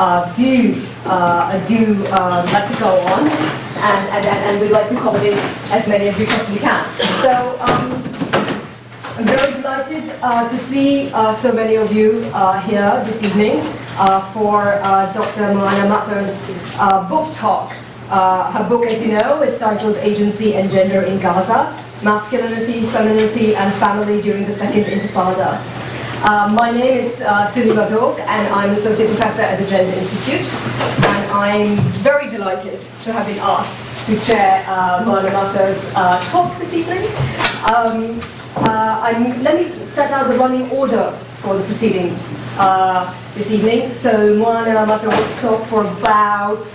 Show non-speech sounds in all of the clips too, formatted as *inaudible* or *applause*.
uh, do uh, do uh, like to go on, and, and, and, we'd like to accommodate as many as we possibly can. So um, I'm very delighted uh, to see uh, so many of you uh, here this evening for Dr. Muhanna-Matar's book talk. her book, as you know, is titled Agency and Gender in Gaza Masculinity, Femininity, and Family During the Second Intifada. Uh, my name is uh, Sumi and I'm Associate Professor at the Gender Institute. And I'm very delighted to have been asked to chair uh, Matar's uh, talk this evening. Um, uh, let me set out the running order for the proceedings uh, this evening. So Muhanna-Matar will talk for about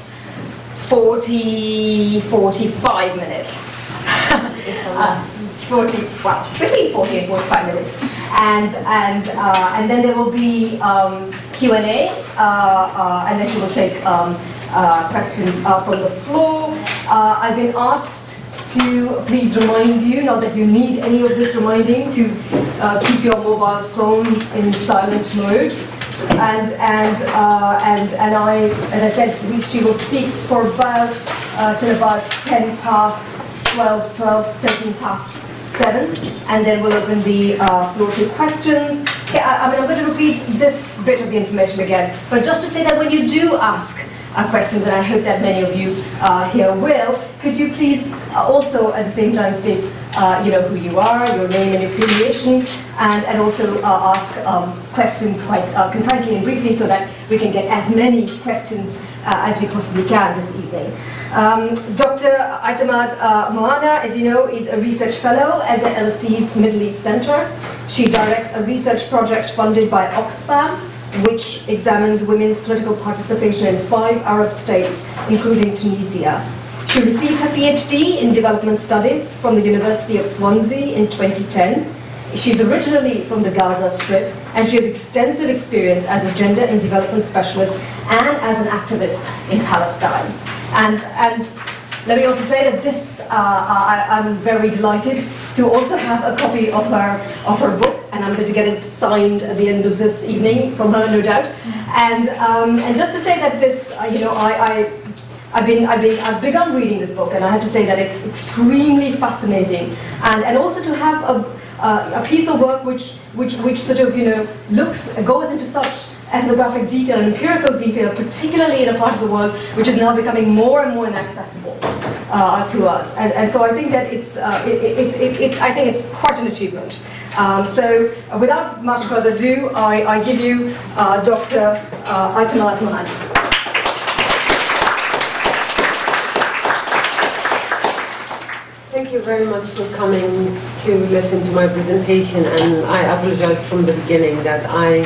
40, 45 minutes. *laughs* uh, 40, well, between 40 and 45 minutes and and uh, and then there will be um, Q and A, uh, uh, and then she will take um, uh, questions uh, from the floor. I've been asked to please remind you, not that you need any of this reminding, to keep your mobile phones in silent mode. And and and and I, as I said, we, she will speak for about till about 10 past 12, 12, 13 past seven, and then we'll open the uh, floor to questions. Okay, I, I, mean, I'm going to repeat this bit of the information again, but just to say that when you do ask uh, questions, and I hope that many of you uh, here will, could you please uh, also at the same time state, uh, you know, who you are, your name and affiliation, and, and also uh, ask um, questions quite concisely and briefly so that we can get as many questions as we possibly can this evening. Um, Dr. Aitemad uh, Muhanna, as you know, is a research fellow at the LSE's Middle East Center. She directs a research project funded by Oxfam, which examines women's political participation in five Arab states, including Tunisia. She received her PhD in development studies from the University of Swansea in 2010. She's originally from the Gaza Strip, and she has extensive experience as a gender and development specialist and as an activist in Palestine. And, and let me also say that this, uh, I, am very delighted to also have a copy of her, of her book, and I'm going to get it signed at the end of this evening from her, no doubt. And, um, and just to say that this, uh, you know, I, I I've been, I've been, I've begun reading this book, and I have to say that it's extremely fascinating, and, and also to have a, uh, a piece of work which, which, which sort of, you know, looks, goes into such ethnographic detail and empirical detail, particularly in a part of the world which is now becoming more and more inaccessible uh, to us. And, and so I think that it's, uh, it, it, it, it's, I think it's quite an achievement. Um, so uh, without much further ado, I, I give you uh, Dr. Uh, Muhanna. Thank you very much for coming to listen to my presentation and I apologize from the beginning that I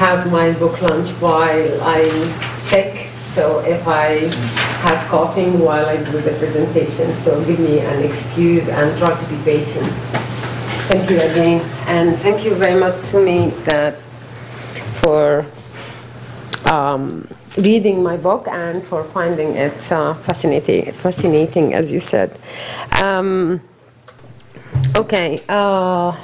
have my book lunch while I'm sick. So if I have coughing while I do the presentation, so give me an excuse and try to be patient. Thank you again, and thank you very much to me that for um, reading my book and for finding it uh, fascinating, fascinating, as you said. Um, okay. Uh,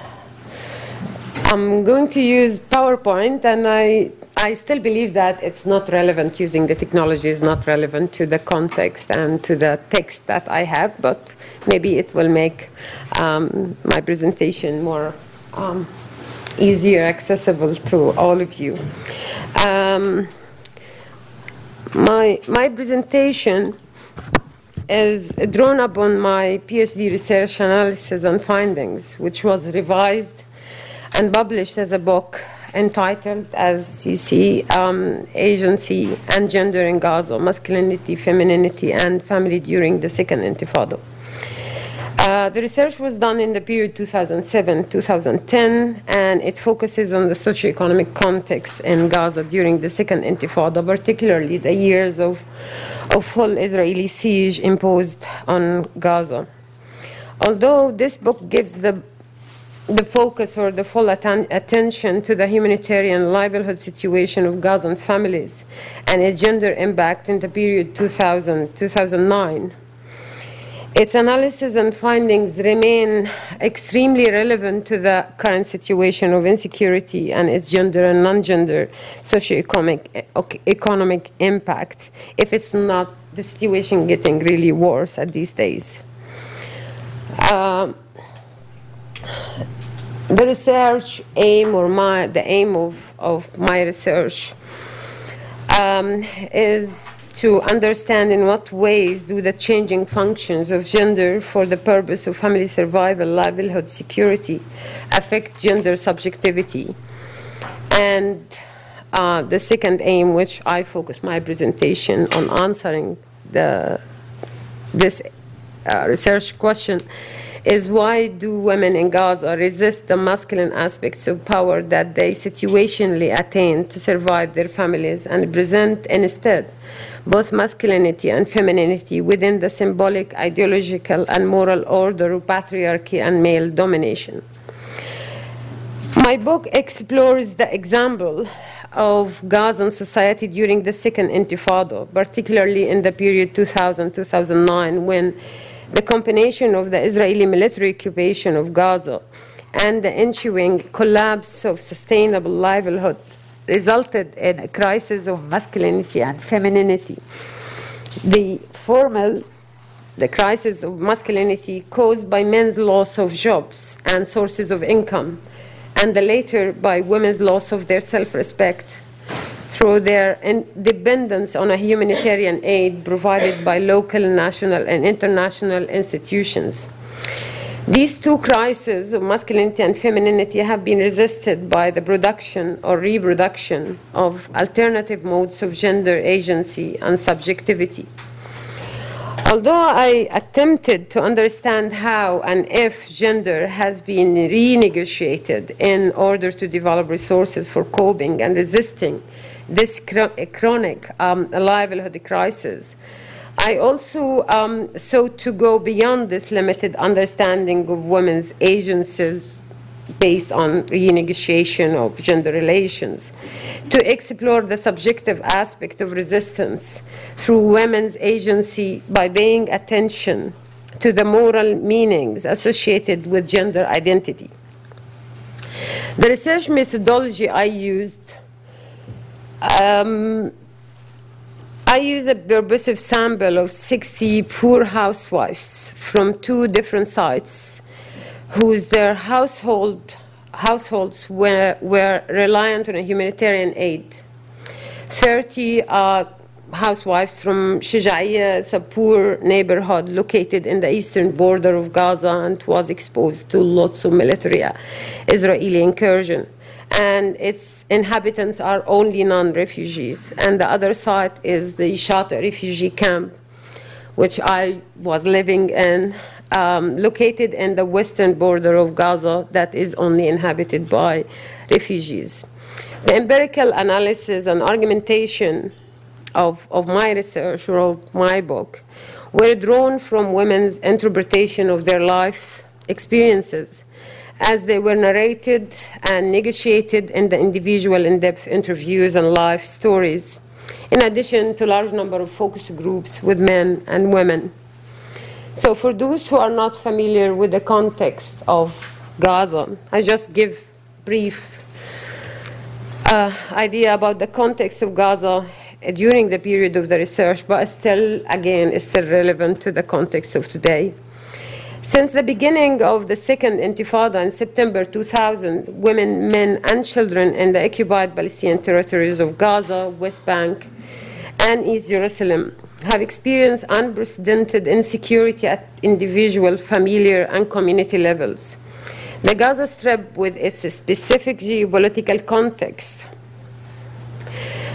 I'm going to use PowerPoint, and I, I still believe that it's not relevant, using the technology is not relevant to the context and to the text that I have, but maybe it will make um, my presentation more um, easier, accessible to all of you. Um, my, my presentation is drawn upon my PhD research analysis and findings, which was revised and published as a book entitled, as you see, um, Agency and Gender in Gaza Masculinity, Femininity, and Family During the Second Intifada. Uh, the research was done in the period 2007 2010, and it focuses on the socio-economic context in Gaza during the Second Intifada, particularly the years of, of full Israeli siege imposed on Gaza. Although this book gives the the focus or the full atten- attention to the humanitarian livelihood situation of Gazan families and its gender impact in the period 2000 2009. Its analysis and findings remain extremely relevant to the current situation of insecurity and its gender and non-gender socioeconomic economic impact if it's not the situation getting really worse at these days. Uh, the research aim or my the aim of, of my research um, is to understand in what ways do the changing functions of gender for the purpose of family survival, livelihood, security affect gender subjectivity. And uh, the second aim, which I focus my presentation on answering the, this uh, research question, is why do women in Gaza resist the masculine aspects of power that they situationally attain to survive their families and present instead both masculinity and femininity within the symbolic, ideological, and moral order of patriarchy and male domination. My book explores the example of Gazan society during the Second Intifada, particularly in the period 2000 2009, when the combination of the Israeli military occupation of Gaza and the ensuing collapse of sustainable livelihood resulted in a crisis of masculinity and femininity. The formal, the crisis of masculinity caused by men's loss of jobs and sources of income, and the later by women's loss of their self respect through their dependence on a humanitarian aid provided by local, national, and international institutions. These two crises of masculinity and femininity have been resisted by the production or reproduction of alternative modes of gender agency and subjectivity. Although I attempted to understand how and if gender has been renegotiated in order to develop resources for coping and resisting this chronic um, livelihood crisis, I also um, sought to go beyond this limited understanding of women's agencies based on renegotiation of gender relations, to explore the subjective aspect of resistance through women's agency by paying attention to the moral meanings associated with gender identity. The research methodology I used um, I use a purposive sample of 60 poor housewives from two different sites whose their household, households were, were reliant on humanitarian aid. 30 uh, housewives from Shujaiya, it's a poor neighborhood located in the eastern border of Gaza and was exposed to lots of military uh, Israeli incursion and its inhabitants are only non refugees. And the other side is the Shati refugee camp, which I was living in, um, located in the western border of Gaza, that is only inhabited by refugees. The empirical analysis and argumentation of, of my research or of my book were drawn from women's interpretation of their life experiences as they were narrated and negotiated in the individual in-depth interviews and life stories, in addition to large number of focus groups with men and women. So for those who are not familiar with the context of Gaza, I just give brief uh, idea about the context of Gaza during the period of the research, but still, again, is still relevant to the context of today. Since the beginning of the Second Intifada in September 2000, women, men, and children in the occupied Palestinian territories of Gaza, West Bank, and East Jerusalem have experienced unprecedented insecurity at individual, familiar, and community levels. The Gaza Strip, with its specific geopolitical context,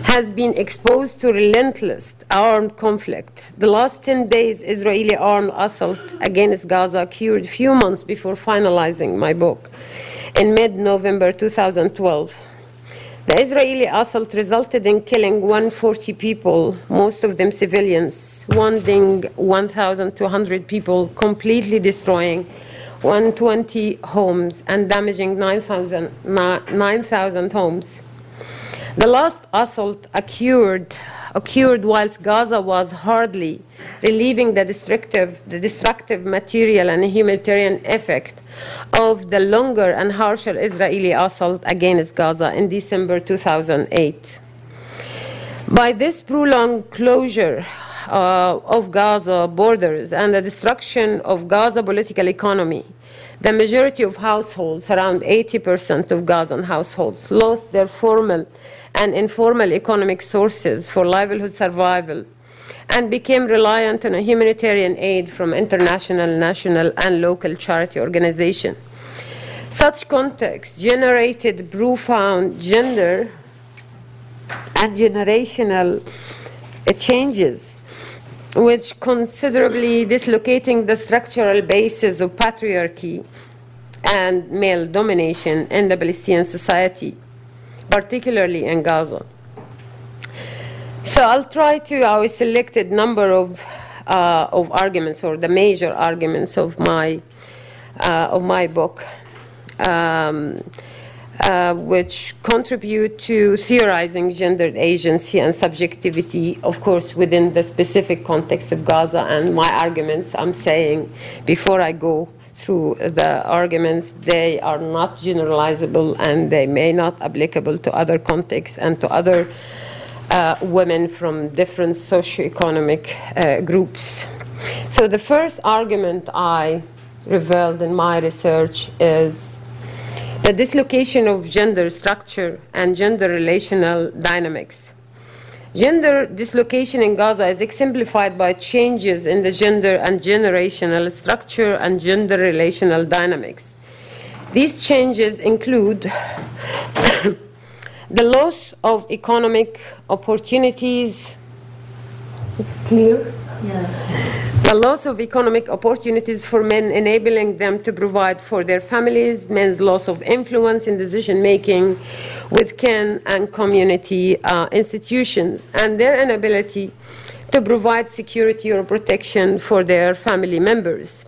has been exposed to relentless armed conflict. The last 10 days Israeli armed assault against Gaza occurred few months before finalizing my book in mid-November 2012. The Israeli assault resulted in killing 140 people, most of them civilians, wounding 1,200 people, completely destroying 120 homes and damaging 9,000 9, homes. The last assault occurred, occurred whilst Gaza was hardly relieving the destructive, the destructive material and humanitarian effect of the longer and harsher Israeli assault against Gaza in December 2008. By this prolonged closure uh, of Gaza borders and the destruction of Gaza political economy, the majority of households, around 80% of Gazan households, lost their formal and informal economic sources for livelihood survival and became reliant on humanitarian aid from international, national, and local charity organizations. Such context generated profound gender and generational changes, which considerably dislocating the structural basis of patriarchy and male domination in the Palestinian society particularly in Gaza. So I'll try to, I selected number of, uh, of arguments or the major arguments of my, uh, of my book, um, uh, which contribute to theorizing gendered agency and subjectivity, of course, within the specific context of Gaza. And my arguments, I'm saying, before I go through the arguments, they are not generalizable and they may not applicable to other contexts and to other uh, women from different socioeconomic uh, groups. So the first argument I revealed in my research is the dislocation of gender structure and gender relational dynamics Gender dislocation in Gaza is exemplified by changes in the gender and generational structure and gender relational dynamics. These changes include *coughs* the loss of economic opportunities. Clear? Yeah the loss of economic opportunities for men, enabling them to provide for their families, men's loss of influence in decision making with kin and community uh, institutions, and their inability to provide security or protection for their family members.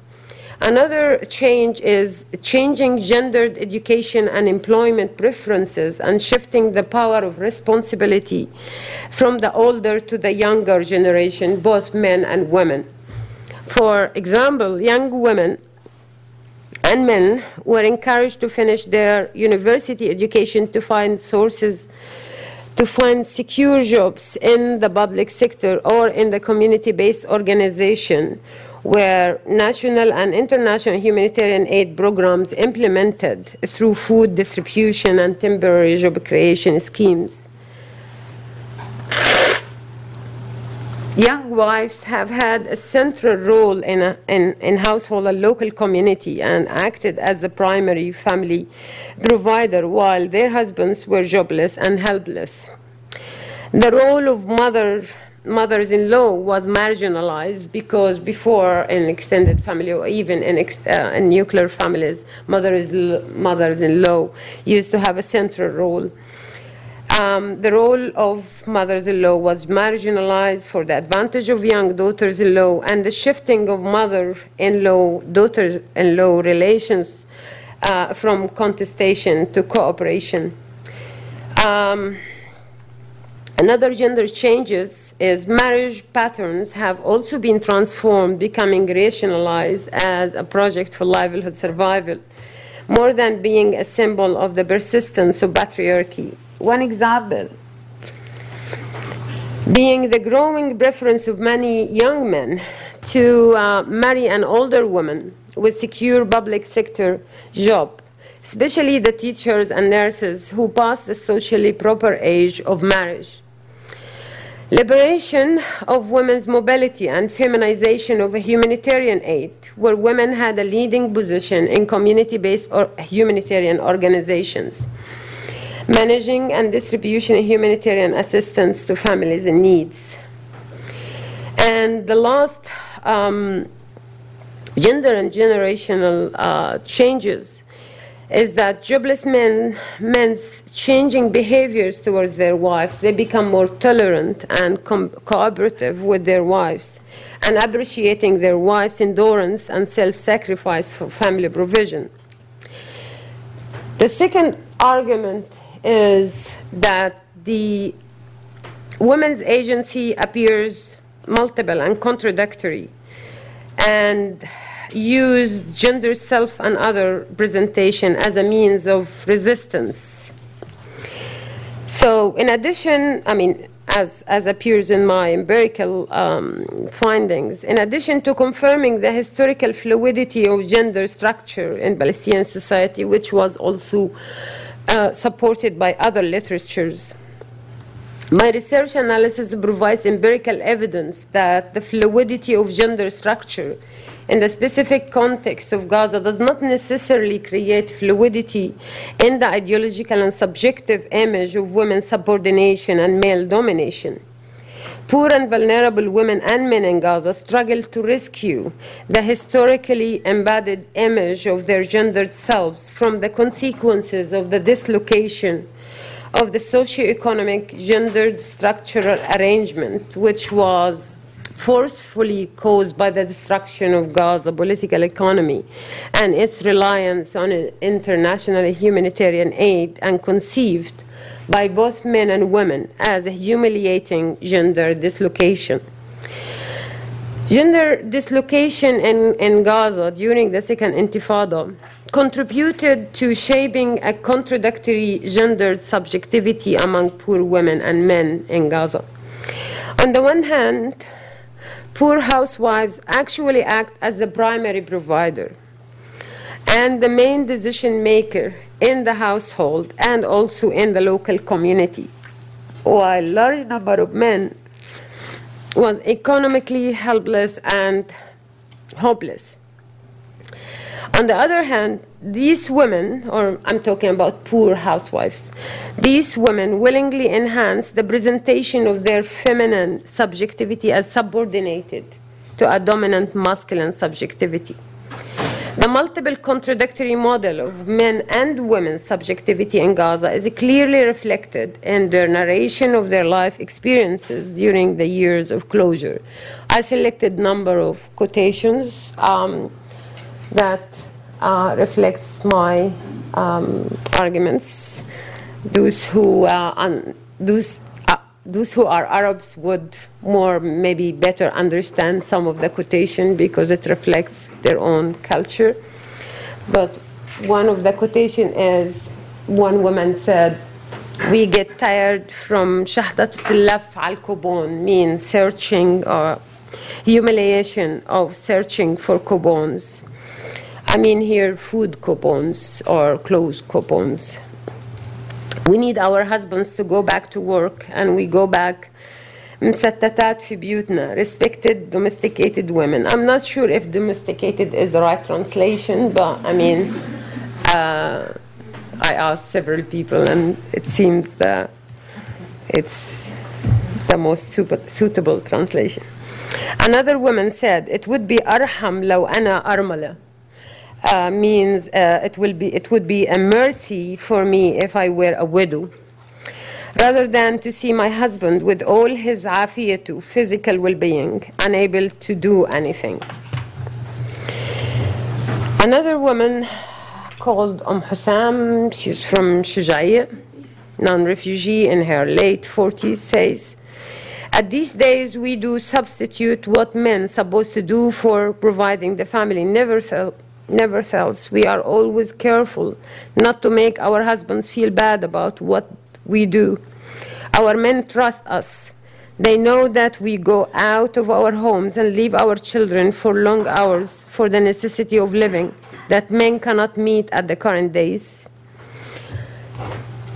Another change is changing gendered education and employment preferences and shifting the power of responsibility from the older to the younger generation, both men and women. For example, young women and men were encouraged to finish their university education to find sources to find secure jobs in the public sector or in the community based organization where national and international humanitarian aid programs implemented through food distribution and temporary job creation schemes. young wives have had a central role in, a, in, in household and local community and acted as the primary family provider while their husbands were jobless and helpless. The role of mother mothers-in-law was marginalized because before in extended family or even in, ex- uh, in nuclear families, mothers, mothers-in-law used to have a central role um, the role of mothers in law was marginalized for the advantage of young daughters in law and the shifting of mother in law daughters in law relations uh, from contestation to cooperation. Um, another gender changes is marriage patterns have also been transformed, becoming rationalized as a project for livelihood survival, more than being a symbol of the persistence of patriarchy. One example being the growing preference of many young men to uh, marry an older woman with secure public sector job, especially the teachers and nurses who pass the socially proper age of marriage. Liberation of women's mobility and feminization of humanitarian aid, where women had a leading position in community based or humanitarian organizations managing and distribution of humanitarian assistance to families in needs. And the last um, gender and generational uh, changes is that jobless men, men's changing behaviors towards their wives, they become more tolerant and com- cooperative with their wives and appreciating their wives' endurance and self sacrifice for family provision. The second argument is that the women's agency appears multiple and contradictory and use gender self and other presentation as a means of resistance. So, in addition, I mean, as, as appears in my empirical um, findings, in addition to confirming the historical fluidity of gender structure in Palestinian society, which was also uh, supported by other literatures, my research analysis provides empirical evidence that the fluidity of gender structure in the specific context of Gaza does not necessarily create fluidity in the ideological and subjective image of women's subordination and male domination. Poor and vulnerable women and men in Gaza struggle to rescue the historically embedded image of their gendered selves from the consequences of the dislocation of the socio-economic gendered structural arrangement, which was forcefully caused by the destruction of Gaza political economy and its reliance on international humanitarian aid and conceived by both men and women as a humiliating gender dislocation. Gender dislocation in, in Gaza during the Second Intifada contributed to shaping a contradictory gendered subjectivity among poor women and men in Gaza. On the one hand, poor housewives actually act as the primary provider and the main decision maker in the household and also in the local community, while large number of men was economically helpless and hopeless. On the other hand, these women, or I'm talking about poor housewives, these women willingly enhance the presentation of their feminine subjectivity as subordinated to a dominant masculine subjectivity. The multiple contradictory model of men and women's subjectivity in Gaza is clearly reflected in their narration of their life experiences during the years of closure. I selected number of quotations um, that uh, reflects my um, arguments. Those who uh, un- those uh, those who are Arabs would more maybe better understand some of the quotation because it reflects their own culture. But one of the quotation is one woman said, "We get tired from shahdat al al means searching or humiliation of searching for coupons." I mean here food coupons or clothes coupons. We need our husbands to go back to work and we go back مستتات في بيوتنا respected domesticated women I'm not sure if domesticated is the right translation but I mean uh, I asked several people and it seems that it's the most suitable translation another woman said it would be أرحم لو أنا أرملة uh, means uh, it will be it would be a mercy for me if I were a widow rather than to see my husband with all his afiyatu, physical well-being, unable to do anything. Another woman called Umm Hussam, she's from Shujaiya, non-refugee in her late 40s, says, at these days we do substitute what men supposed to do for providing the family. Never felt Nevertheless, we are always careful not to make our husbands feel bad about what we do. Our men trust us. They know that we go out of our homes and leave our children for long hours for the necessity of living that men cannot meet at the current days.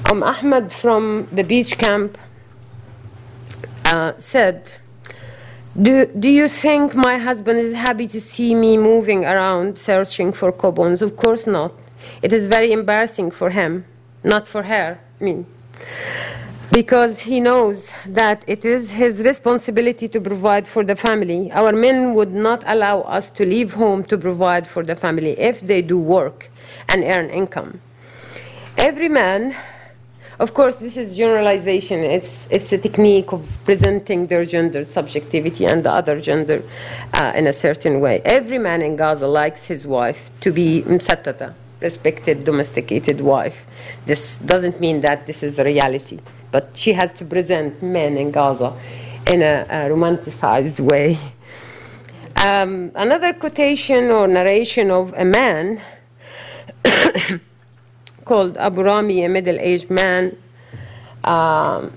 Um, Ahmed from the beach camp uh, said, do, do you think my husband is happy to see me moving around searching for coupons? Of course not. It is very embarrassing for him, not for her, I mean. Because he knows that it is his responsibility to provide for the family. Our men would not allow us to leave home to provide for the family if they do work and earn income. Every man of course, this is generalization. It's, it's a technique of presenting their gender subjectivity and the other gender uh, in a certain way. Every man in Gaza likes his wife to be msattata, respected, domesticated wife. This doesn't mean that this is the reality. but she has to present men in Gaza in a, a romanticized way. Um, another quotation or narration of a man *coughs* called Abu Rami, a middle aged man. Um,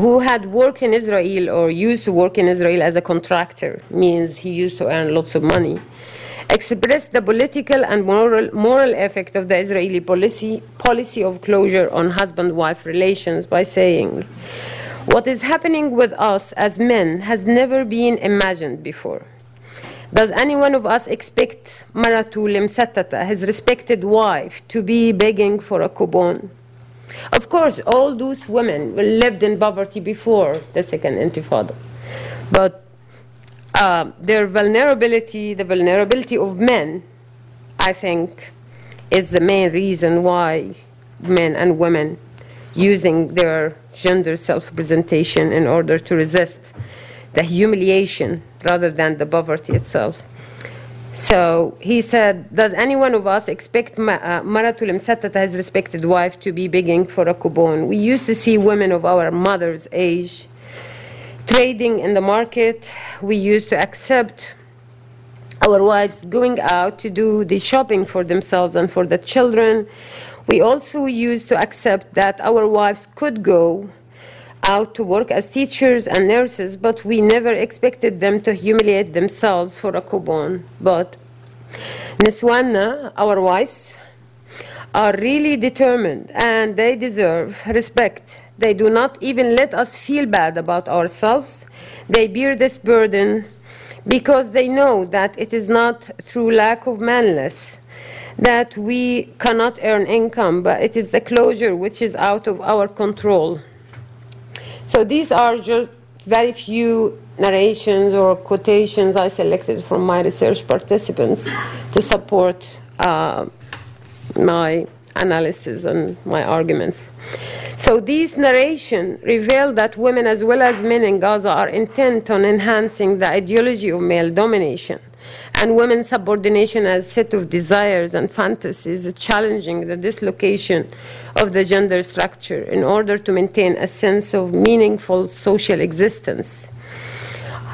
who had worked in Israel or used to work in Israel as a contractor, means he used to earn lots of money, expressed the political and moral, moral effect of the Israeli policy, policy of closure on husband wife relations by saying, What is happening with us as men has never been imagined before. Does any one of us expect Maratu Limsatata, his respected wife, to be begging for a kubon? Of course, all those women lived in poverty before the Second Intifada. But uh, their vulnerability, the vulnerability of men, I think, is the main reason why men and women using their gender self representation in order to resist the humiliation rather than the poverty itself. So he said, Does any one of us expect uh, Maratul Msattata, his respected wife, to be begging for a coupon? We used to see women of our mother's age trading in the market. We used to accept our wives going out to do the shopping for themselves and for the children. We also used to accept that our wives could go out to work as teachers and nurses, but we never expected them to humiliate themselves for a coupon. But Niswana, our wives, are really determined and they deserve respect. They do not even let us feel bad about ourselves. They bear this burden because they know that it is not through lack of manliness that we cannot earn income, but it is the closure which is out of our control. So these are just very few narrations or quotations I selected from my research participants to support uh, my analysis and my arguments. So these narrations reveal that women as well as men in Gaza are intent on enhancing the ideology of male domination and women's subordination as a set of desires and fantasies, challenging the dislocation of the gender structure in order to maintain a sense of meaningful social existence.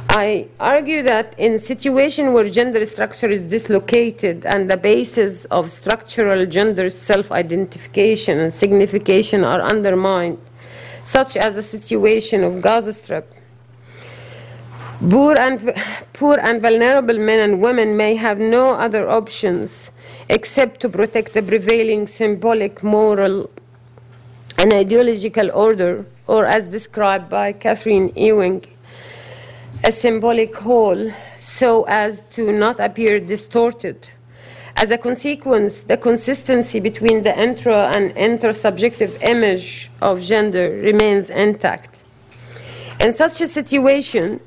I argue that in situations where gender structure is dislocated and the basis of structural gender self-identification and signification are undermined, such as the situation of Gaza Strip, Poor and, poor and vulnerable men and women may have no other options except to protect the prevailing symbolic, moral, and ideological order, or as described by Katherine Ewing, a symbolic whole, so as to not appear distorted. As a consequence, the consistency between the intra and intersubjective image of gender remains intact. In such a situation,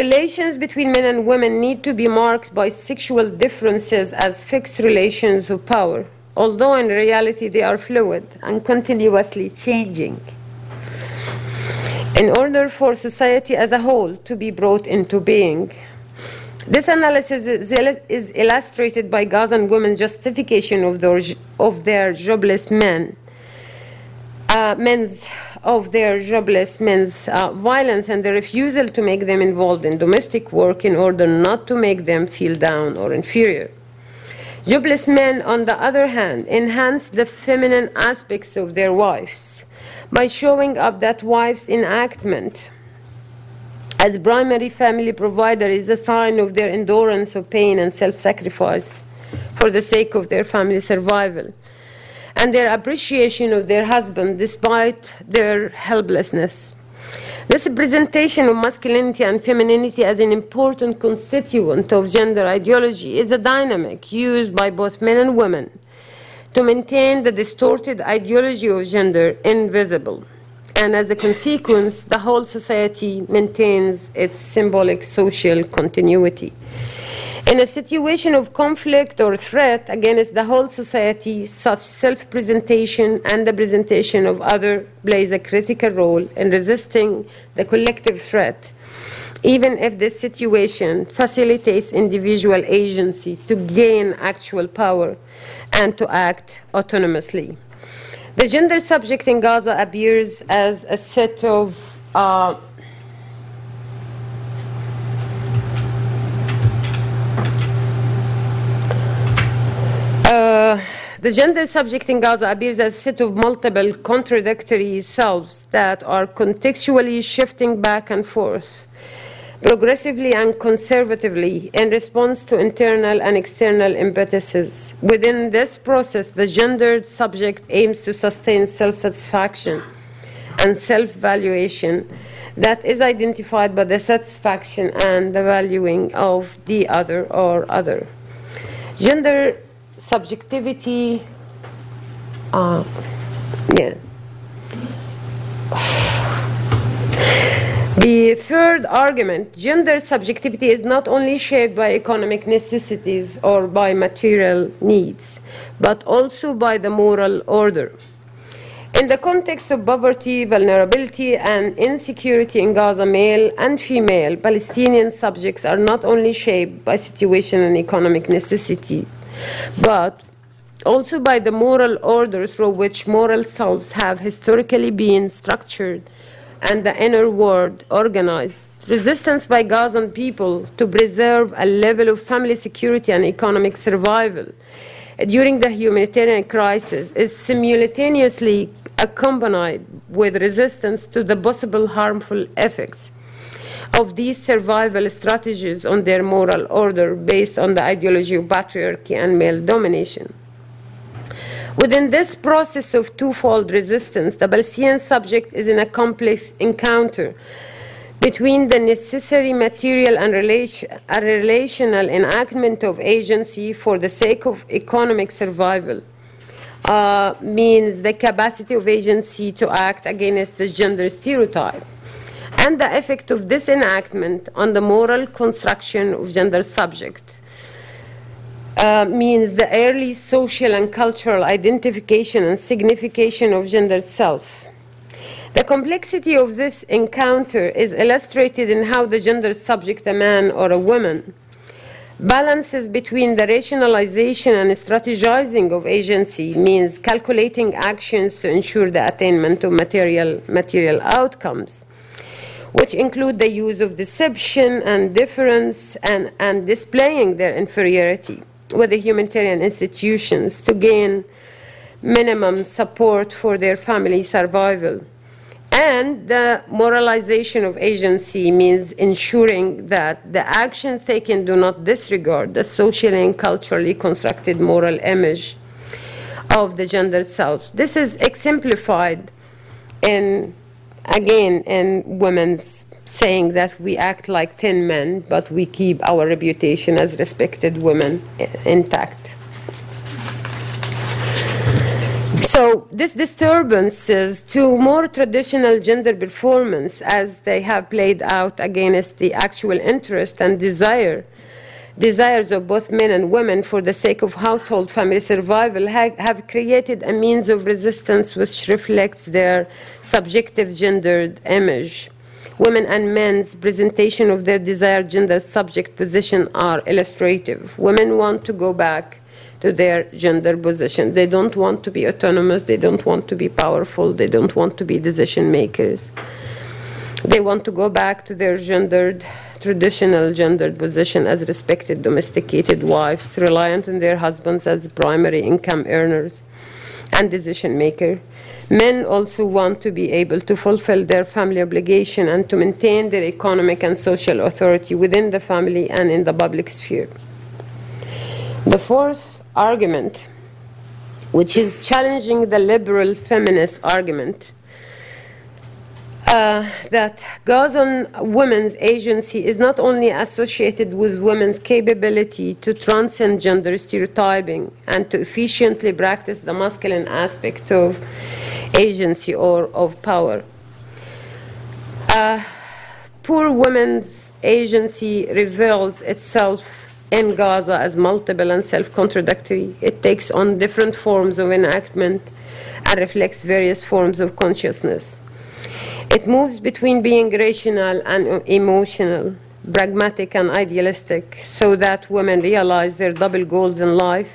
Relations between men and women need to be marked by sexual differences as fixed relations of power, although in reality they are fluid and continuously changing. In order for society as a whole to be brought into being, this analysis is illustrated by Gazan women's justification of their, of their jobless men, uh, men's of their jobless men's uh, violence and the refusal to make them involved in domestic work in order not to make them feel down or inferior. Jobless men, on the other hand, enhance the feminine aspects of their wives by showing up that wife's enactment as primary family provider is a sign of their endurance of pain and self sacrifice for the sake of their family survival and their appreciation of their husband despite their helplessness. This presentation of masculinity and femininity as an important constituent of gender ideology is a dynamic used by both men and women to maintain the distorted ideology of gender invisible. And as a consequence, the whole society maintains its symbolic social continuity. In a situation of conflict or threat against the whole society, such self presentation and the presentation of other plays a critical role in resisting the collective threat, even if this situation facilitates individual agency to gain actual power and to act autonomously. The gender subject in Gaza appears as a set of uh, uh, the gender subject in Gaza appears as a set of multiple contradictory selves that are contextually shifting back and forth progressively and conservatively in response to internal and external impetuses. Within this process, the gendered subject aims to sustain self satisfaction and self valuation that is identified by the satisfaction and the valuing of the other or other. Gender subjectivity, uh, yeah. The third argument gender subjectivity is not only shaped by economic necessities or by material needs, but also by the moral order. In the context of poverty, vulnerability, and insecurity in Gaza, male and female Palestinian subjects are not only shaped by situation and economic necessity, but also by the moral order through which moral selves have historically been structured and the inner world organized. Resistance by Gazan people to preserve a level of family security and economic survival during the humanitarian crisis is simultaneously accompanied with resistance to the possible harmful effects of these survival strategies on their moral order based on the ideology of patriarchy and male domination. Within this process of twofold resistance, the Palestinian subject is in a complex encounter between the necessary material and relation, relational enactment of agency for the sake of economic survival. Uh, means the capacity of agency to act against the gender stereotype and the effect of this enactment on the moral construction of gender subject uh, means the early social and cultural identification and signification of gendered self. The complexity of this encounter is illustrated in how the gender subject, a man or a woman, balances between the rationalization and strategizing of agency means calculating actions to ensure the attainment of material, material outcomes, which include the use of deception and difference and, and displaying their inferiority with the humanitarian institutions to gain minimum support for their family survival. And the moralization of agency means ensuring that the actions taken do not disregard the socially and culturally constructed moral image of the gendered self. This is exemplified in, again, in women's saying that we act like 10 men, but we keep our reputation as respected women intact. So, this disturbances to more traditional gender performance as they have played out against the actual interest and desire desires of both men and women for the sake of household family survival ha- have created a means of resistance which reflects their subjective gendered image women and men's presentation of their desired gender subject position are illustrative. Women want to go back to their gender position. They don't want to be autonomous, they don't want to be powerful, they don't want to be decision makers. They want to go back to their gendered, traditional gendered position as respected domesticated wives, reliant on their husbands as primary income earners and decision maker. Men also want to be able to fulfill their family obligation and to maintain their economic and social authority within the family and in the public sphere. The fourth argument, which is challenging the liberal feminist argument, uh, that Gazan women's agency is not only associated with women's capability to transcend gender stereotyping and to efficiently practice the masculine aspect of agency or of power. Uh, poor women's agency reveals itself in Gaza as multiple and self contradictory. It takes on different forms of enactment and reflects various forms of consciousness. It moves between being rational and emotional, pragmatic and idealistic, so that women realize their double goals in life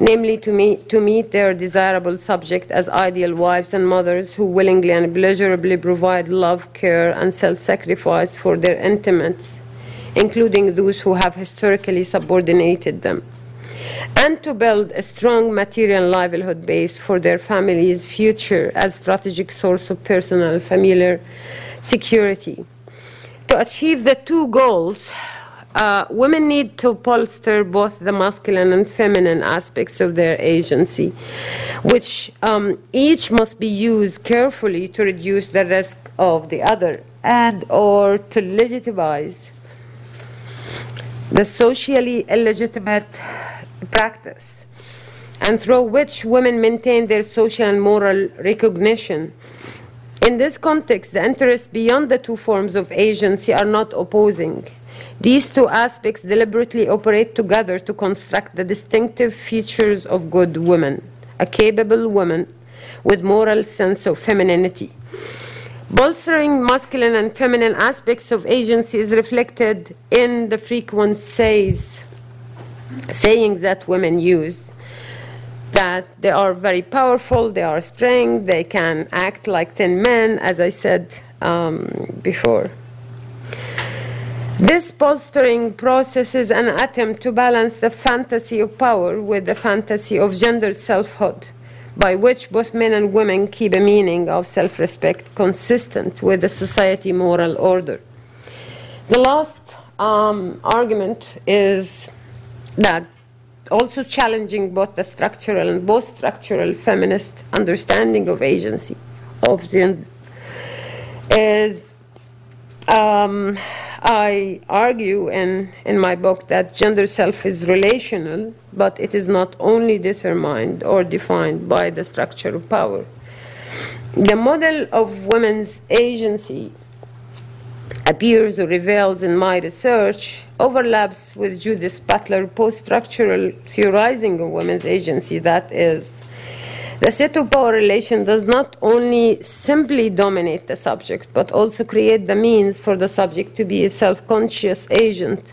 namely to meet, to meet their desirable subject as ideal wives and mothers who willingly and pleasurably provide love, care, and self sacrifice for their intimates, including those who have historically subordinated them, and to build a strong material livelihood base for their families' future as strategic source of personal familiar security. To achieve the two goals, uh, women need to bolster both the masculine and feminine aspects of their agency, which um, each must be used carefully to reduce the risk of the other and or to legitimize the socially illegitimate practice and through which women maintain their social and moral recognition. In this context, the interests beyond the two forms of agency are not opposing. These two aspects deliberately operate together to construct the distinctive features of good women, a capable woman with moral sense of femininity. Bolstering masculine and feminine aspects of agency is reflected in the frequent says, sayings that women use that they are very powerful, they are strong, they can act like 10 men, as I said um, before. This bolstering process is an attempt to balance the fantasy of power with the fantasy of gender selfhood, by which both men and women keep a meaning of self respect consistent with the society moral order. The last um, argument is that also challenging both the structural and both structural feminist understanding of agency of gender is um, I argue in, in my book that gender self is relational, but it is not only determined or defined by the structure of power. The model of women's agency appears or reveals in my research overlaps with Judith Butler's post structural theorizing of women's agency that is the set of power relation does not only simply dominate the subject, but also create the means for the subject to be a self conscious agent.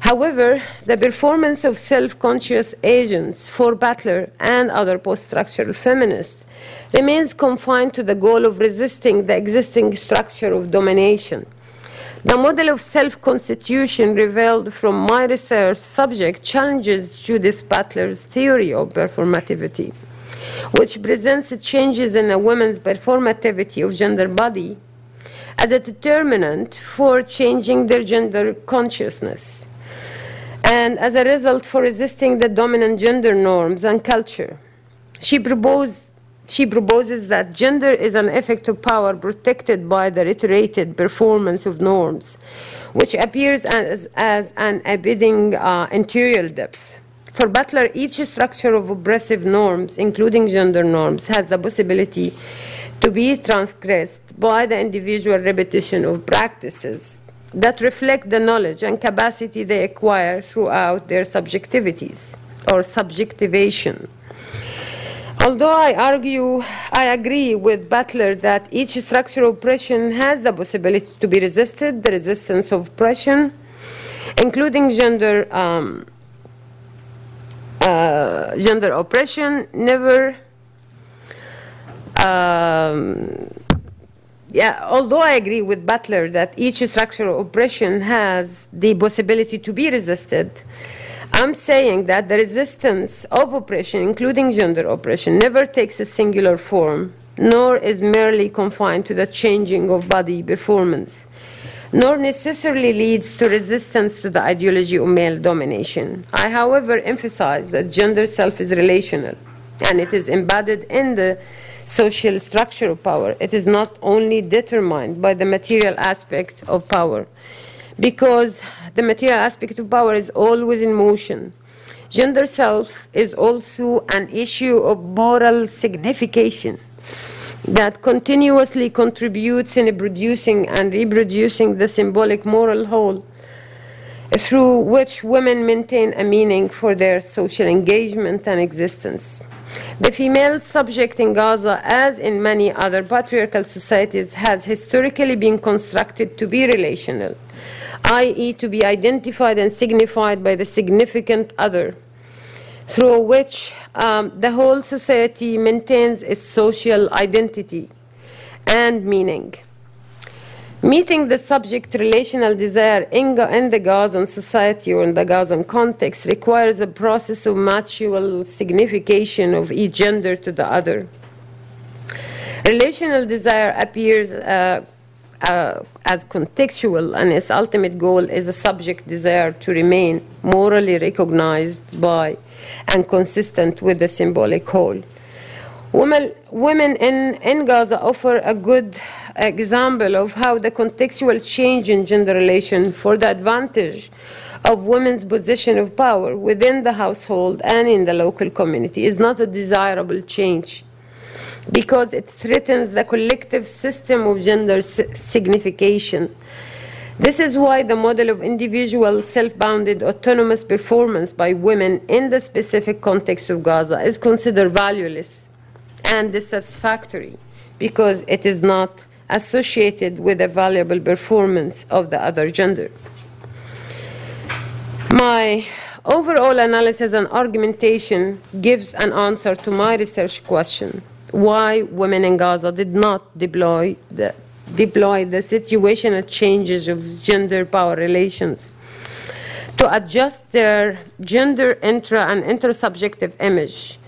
However, the performance of self conscious agents for Butler and other post structural feminists remains confined to the goal of resisting the existing structure of domination. The model of self constitution revealed from my research subject challenges Judith Butler's theory of performativity which presents changes in a woman's performativity of gender body as a determinant for changing their gender consciousness and as a result for resisting the dominant gender norms and culture. She, propose, she proposes that gender is an effect of power protected by the reiterated performance of norms, which appears as, as an abiding uh, interior depth. For Butler, each structure of oppressive norms, including gender norms, has the possibility to be transgressed by the individual repetition of practices that reflect the knowledge and capacity they acquire throughout their subjectivities or subjectivation. Although I argue, I agree with Butler that each structural oppression has the possibility to be resisted, the resistance of oppression, including gender um, uh, gender oppression never um, yeah, although I agree with Butler that each structural oppression has the possibility to be resisted, I'm saying that the resistance of oppression, including gender oppression, never takes a singular form, nor is merely confined to the changing of body performance nor necessarily leads to resistance to the ideology of male domination. I, however, emphasize that gender self is relational and it is embedded in the social structure of power. It is not only determined by the material aspect of power, because the material aspect of power is always in motion. Gender self is also an issue of moral signification that continuously contributes in producing and reproducing the symbolic moral whole through which women maintain a meaning for their social engagement and existence. The female subject in Gaza, as in many other patriarchal societies, has historically been constructed to be relational, i.e., to be identified and signified by the significant other through which um, the whole society maintains its social identity and meaning. Meeting the subject relational desire in, in the Gazan society or in the Gazan context requires a process of mutual signification of each gender to the other. Relational desire appears uh, uh, as contextual, and its ultimate goal is a subject desire to remain morally recognized by and consistent with the symbolic whole. Women, women in, in Gaza offer a good example of how the contextual change in gender relation for the advantage of women's position of power within the household and in the local community is not a desirable change because it threatens the collective system of gender signification. This is why the model of individual, self bounded, autonomous performance by women in the specific context of Gaza is considered valueless and dissatisfactory because it is not associated with a valuable performance of the other gender. My overall analysis and argumentation gives an answer to my research question why women in Gaza did not deploy the, deploy the situational changes of gender power relations to adjust their gender intra and intersubjective image.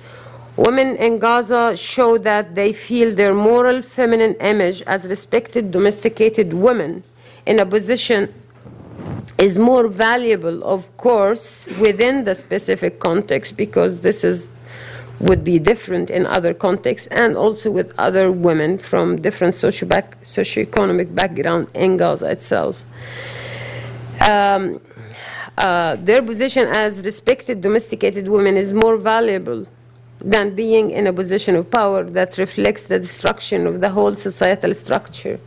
Women in Gaza show that they feel their moral feminine image as respected domesticated women in a position is more valuable, of course, within the specific context because this is would be different in other contexts and also with other women from different socio back, socioeconomic background in Gaza itself. Um, uh, their position as respected domesticated women is more valuable than being in a position of power that reflects the destruction of the whole societal structure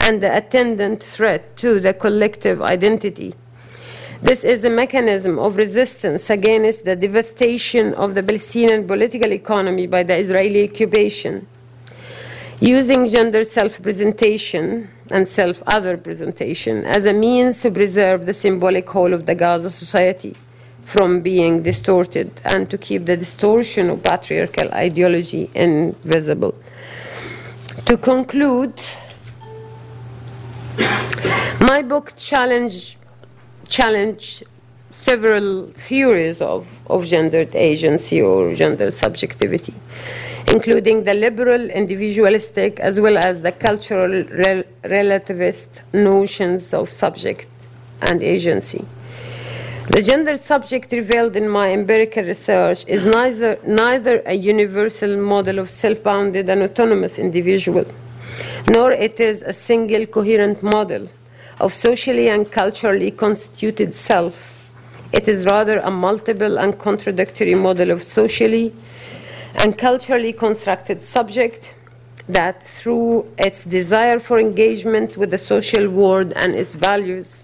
and the attendant threat to the collective identity this is a mechanism of resistance against the devastation of the Palestinian political economy by the Israeli occupation. Using gender self presentation and self other presentation as a means to preserve the symbolic whole of the Gaza society from being distorted and to keep the distortion of patriarchal ideology invisible. To conclude, my book challenged challenge several theories of, of gendered agency or gender subjectivity, including the liberal individualistic as well as the cultural rel- relativist notions of subject and agency. The gendered subject revealed in my empirical research is neither, neither a universal model of self bounded and autonomous individual, nor it is a single coherent model of socially and culturally constituted self. It is rather a multiple and contradictory model of socially and culturally constructed subject that, through its desire for engagement with the social world and its values,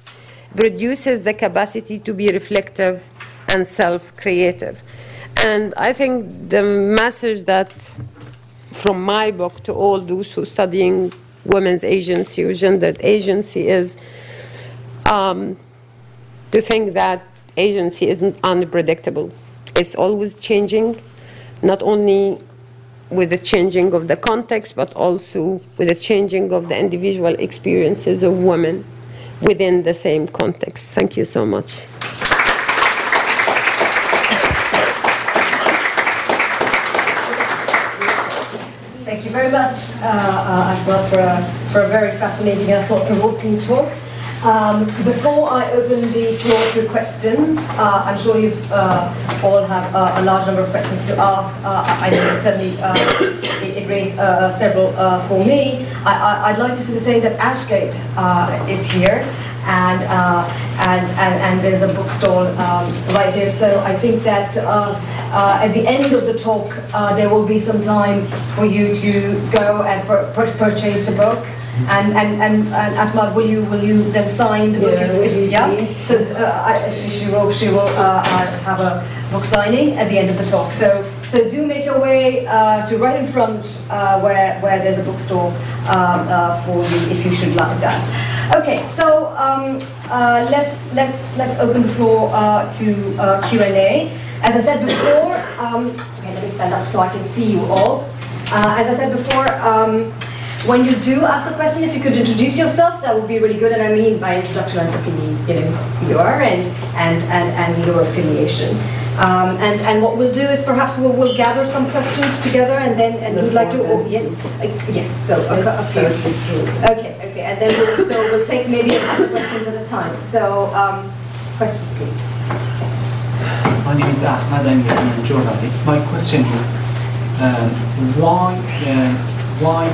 produces the capacity to be reflective and self creative. And I think the message that from my book to all those who studying women's agency or gendered agency is um, to think that agency isn't unpredictable. It's always changing, not only with the changing of the context, but also with the changing of the individual experiences of women within the same context. Thank you so much. Thank you very much, uh, uh, for a, for a very fascinating and thought-provoking talk. Um, before I open the floor to questions, uh, I'm sure you uh, all have uh, a large number of questions to ask. Uh, I know certainly uh, it, it, raised uh, several for me. I, would like to sort of say that Ashgate is here. And, and, and, and there's a bookstall um, right here. So I think that at the end of the talk, there will be some time for you to go and purchase the book. And and and, and Asma, will you will you then sign the book? Yeah, if, if, yeah? So uh, I, she, she will she will uh, uh, have a book signing at the end of the talk. So so do make your way uh, to right in front uh, where where there's a bookstore um, uh, for you if you should like that. Okay, so um, let's let's let's open the floor to Q and A. as I said before, um, okay, let me stand up so I can see you all. Uh, as I said before, um, when you do ask a question, if you could introduce yourself, that would be really good. And I mean by introduction, I simply mean you know who you are and and and, and your affiliation. Um, and and what we'll do is perhaps we'll, we'll gather some questions together, and then and we'd like to oh, yeah, uh, yes, so a, a few. Okay, okay, and then we'll, so we'll take maybe a couple questions at a time. So um, questions, please. My name is Ahmad. I'm a journalist. My question is, um, why uh, why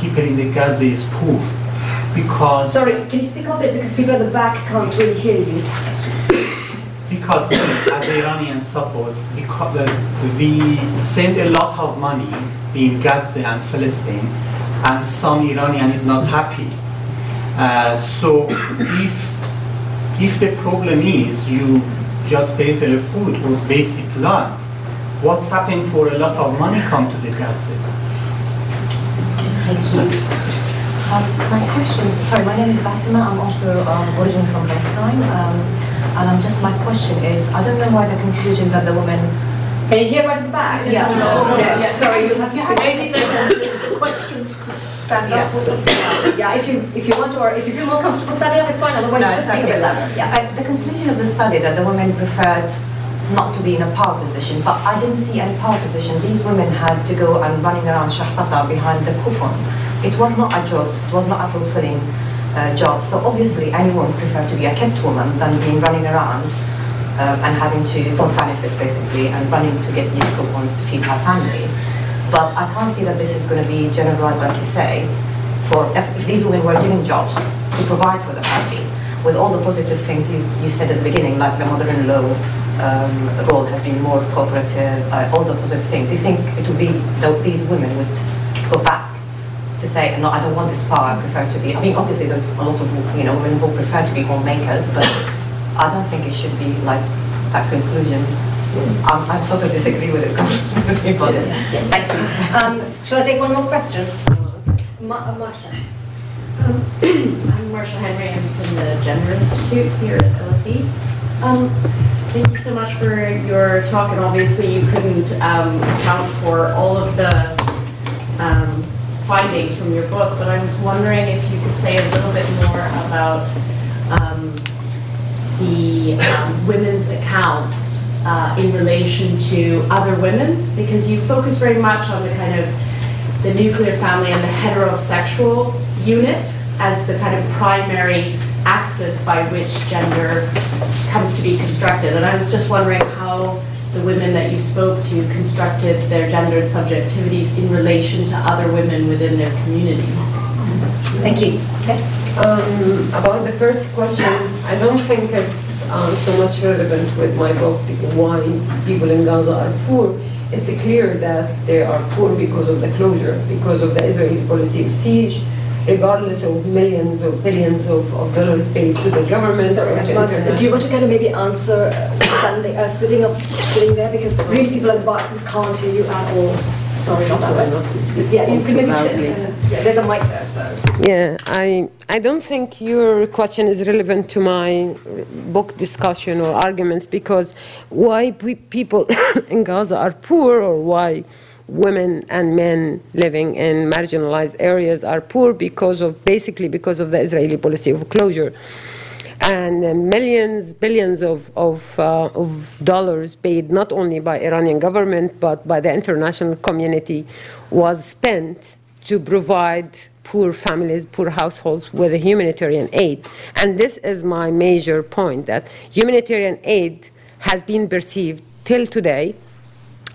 people in the Gaza is poor. Because sorry, can you speak up a bit because people at the back can't really hear you. Because as Iranian suppose, because we send a lot of money in Gaza and Palestine, and some Iranian is not happy. Uh, so if if the problem is you just pay for food or basic life, what's happened for a lot of money come to the Gaza? Thank you. Um, my question, sorry, my name is Basima. I'm also um, originally from Palestine. Um, and I'm just, my question is, I don't know why the conclusion that the woman can you hear right at the back? Yeah. No, no, yeah. yeah. Sorry, you'll have to speak. Maybe the questions could stand yeah. up or something. Yeah, if you if you want to, or if you feel more comfortable standing up, it's fine. Otherwise, no, just speak okay. a bit louder. Yeah. I, the conclusion of the study that the women preferred not to be in a power position, but I didn't see any power position. These women had to go and running around Shahtata behind the coupon. It was not a job, it was not a fulfilling uh, job. So obviously anyone prefer to be a kept woman than being running around um, and having to, for benefit basically, and running to get these coupons to feed her family. But I can't see that this is going to be generalized, like you say, for if, if these women were given jobs to provide for the family, with all the positive things you, you said at the beginning, like the mother-in-law um, role have been more cooperative, uh, all the positive things. Do you think it would be that these women would go back to say, no, I don't want this power, I prefer to be, I mean, obviously there's a lot of, you know, women who prefer to be homemakers, but I don't think it should be like that conclusion. Um, I sort of disagree with it *laughs* completely, but yeah, thank you. Um, shall I take one more question? Ma- uh, Marsha. Um, *clears throat* I'm Marsha Henry. I'm from the Gender Institute here at LSE. Um, Thank you so much for your talk, and obviously you couldn't um, account for all of the um, findings from your book, but I was wondering if you could say a little bit more about um, the um, women's accounts uh, in relation to other women, because you focus very much on the kind of the nuclear family and the heterosexual unit as the kind of primary axis by which gender comes to be constructed. And I was just wondering how the women that you spoke to constructed their gendered subjectivities in relation to other women within their communities. Thank you. Okay. Um, about the first question, I don't think it's um, so much relevant with my book, why people in Gaza are poor. It's clear that they are poor because of the closure, because of the Israeli policy of siege, regardless of millions or billions of, of dollars paid to the government. Sorry, do you want to kind of maybe answer standing, uh, sitting up, sitting there? Because really people at the bottom can't hear you at all. Sorry, not that. Yeah, you can maybe sit. Uh, yeah, there's a mic there, so. Yeah, I I don't think your question is relevant to my book discussion or arguments because why people *coughs* in Gaza are poor or why women and men living in marginalized areas are poor because of basically because of the Israeli policy of closure. And uh, millions, billions of, of, uh, of dollars paid not only by Iranian government but by the international community was spent to provide poor families, poor households with humanitarian aid. And this is my major point that humanitarian aid has been perceived till today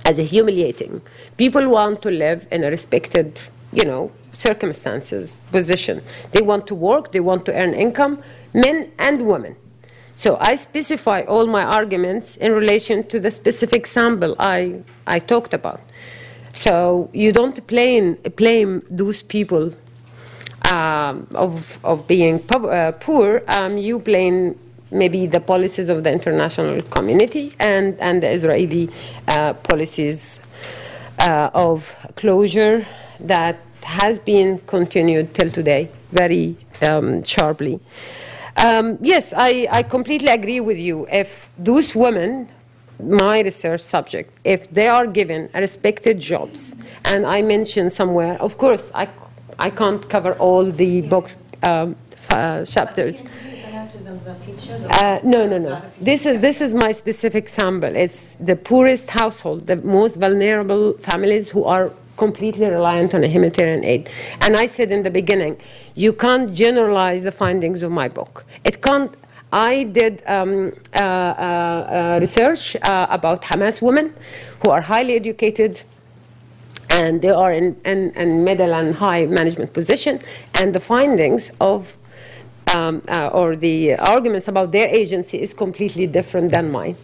as humiliating. People want to live in a respected, you know, circumstances, position. They want to work, they want to earn income, men and women. So I specify all my arguments in relation to the specific sample I, I talked about. So you don't blame, blame those people um, of, of being uh, poor, um, you blame maybe the policies of the international community and, and the Israeli uh, policies uh, of closure that has been continued till today very um, sharply. Um, yes, I, I completely agree with you. If those women my research subject, if they are given respected jobs, and I mentioned somewhere, of course, I, I can't cover all the book um, uh, chapters. Uh, no, no, no. This is this is my specific sample. It's the poorest household, the most vulnerable families who are completely reliant on a humanitarian aid. And I said in the beginning, you can't generalize the findings of my book. It can't. I did um, uh, uh, uh research uh, about Hamas women who are highly educated and they are in, in, in middle and high management position, and the findings of um, uh, or the arguments about their agency is completely different than mine.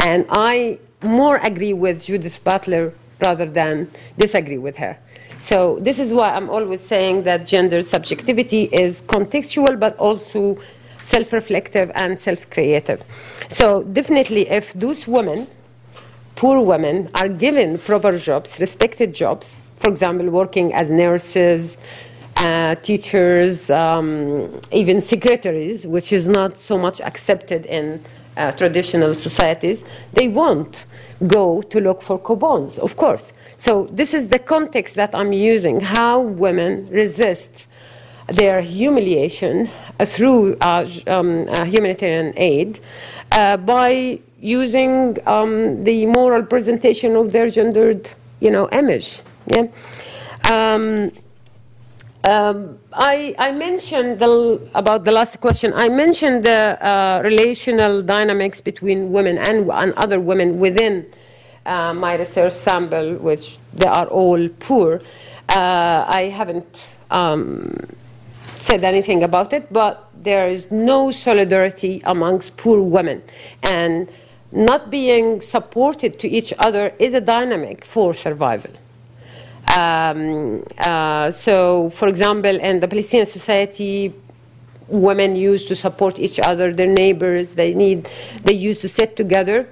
And I more agree with Judith Butler rather than disagree with her. So this is why I'm always saying that gender subjectivity is contextual but also self-reflective and self-creative. So definitely if those women, poor women, are given proper jobs, respected jobs, for example, working as nurses, uh, teachers, um, even secretaries, which is not so much accepted in uh, traditional societies, they won't go to look for coupons, of course. So this is the context that I'm using, how women resist their humiliation uh, through uh, um, uh, humanitarian aid uh, by using um, the moral presentation of their gendered, you know, image. Yeah. Um, um, I, I, mentioned the, about the last question. I mentioned the uh, relational dynamics between women and, and other women within uh, my research sample, which they are all poor. Uh, I haven't um, said anything about it, but there is no solidarity amongst poor women. And not being supported to each other is a dynamic for survival. Um, uh, so, for example, in the Palestinian society, women used to support each other, their neighbors. They need, they used to sit together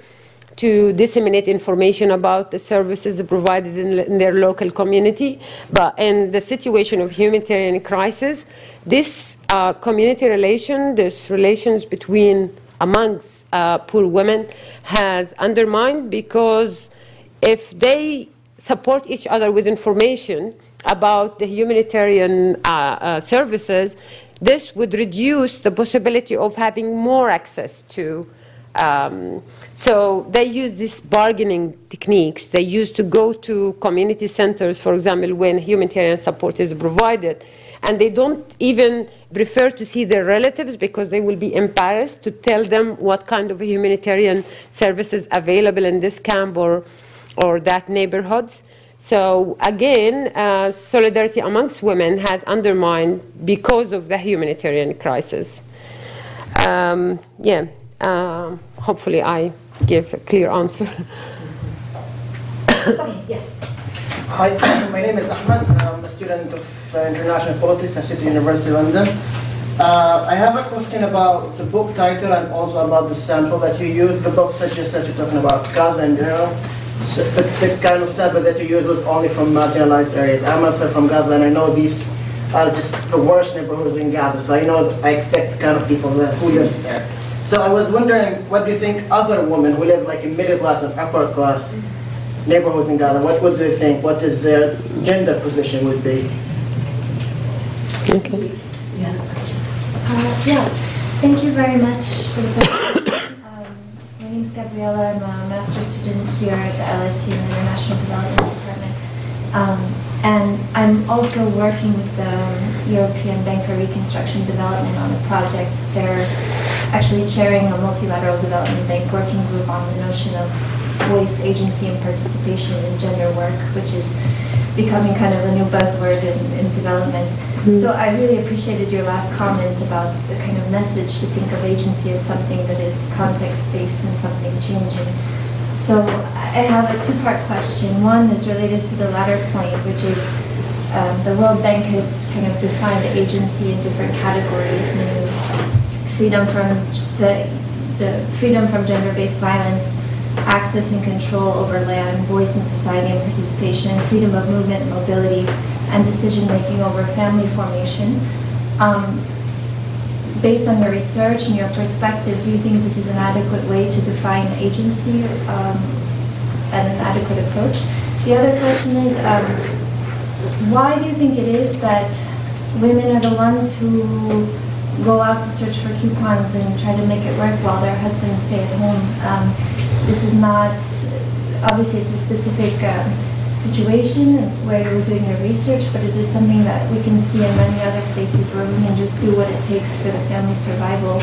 to disseminate information about the services provided in, in, their local community. But in the situation of humanitarian crisis, this uh, community relation, this relations between amongst uh, poor women, has undermined because if they support each other with information about the humanitarian uh, uh, services, this would reduce the possibility of having more access to. Um, so they use these bargaining techniques. They used to go to community centers, for example, when humanitarian support is provided, and they don't even prefer to see their relatives because they will be embarrassed to tell them what kind of humanitarian services available in this camp or or that neighborhood. So again, uh, solidarity amongst women has undermined because of the humanitarian crisis. Um, yeah, uh, hopefully I give a clear answer. *coughs* okay, yes. Hi, *coughs* my name is Ahmed. I'm a student of uh, international politics at City University London. Uh, I have a question about the book title and also about the sample that you use. The book suggests that you're talking about Gaza in general the kind of sample that you use was only from marginalized areas. I'm myself from Gaza, and I know these are just the worst neighborhoods in Gaza. So I know I expect the kind of people that, who live there. So I was wondering, what do you think other women who live like in middle class and upper class neighborhoods in Gaza, what would they think? What is their gender position would be? Okay. Yeah. Uh, yeah. Thank you very much for the question name is Gabriela. I'm a master's student here at the LSE in the International Development Department. Um, and I'm also working with the European Bank for Reconstruction Development on a project. They're actually chairing a multilateral development bank working group on the notion of voice, agency, and participation in gender work, which is becoming kind of a new buzzword in, in development. Mm-hmm. So I really appreciated your last comment about the kind of message to think of agency as something that is context-based and something changing. So I have a two-part question. One is related to the latter point, which is um, the World Bank has kind of defined agency in different categories, meaning freedom from the, the freedom from gender-based violence, access and control over land, voice in society and participation, freedom of movement and mobility, and decision making over family formation. Um, based on your research and your perspective, do you think this is an adequate way to define agency um, and an adequate approach? The other question is, um, why do you think it is that women are the ones who go out to search for coupons and try to make it work while their husbands stay at home? Um, this is not, obviously it's a specific um, situation where you're doing your research, but it is something that we can see in many other places where we can just do what it takes for the family survival,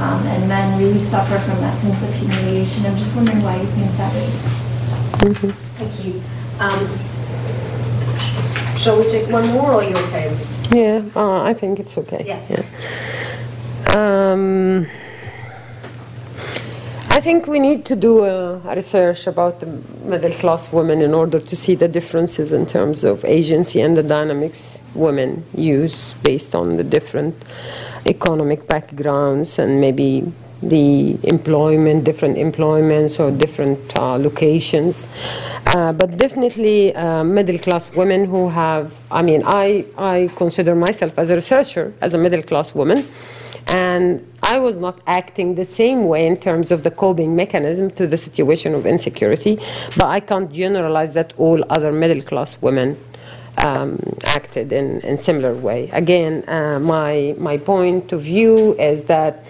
um, and men really suffer from that sense of humiliation. I'm just wondering why you think that is. Thank you. Um, shall we take one more, or are you okay? Yeah, uh, I think it's okay. Yeah. Um, I think we need to do a, a research about the middle class women in order to see the differences in terms of agency and the dynamics women use based on the different economic backgrounds and maybe the employment, different employments or different uh, locations. Uh, but definitely uh, middle class women who have, I mean, I, I consider myself as a researcher, as a middle class woman, and I was not acting the same way in terms of the coping mechanism to the situation of insecurity, but I can't generalize that all other middle class women um, acted in, in similar way. Again, uh, my, my point of view is that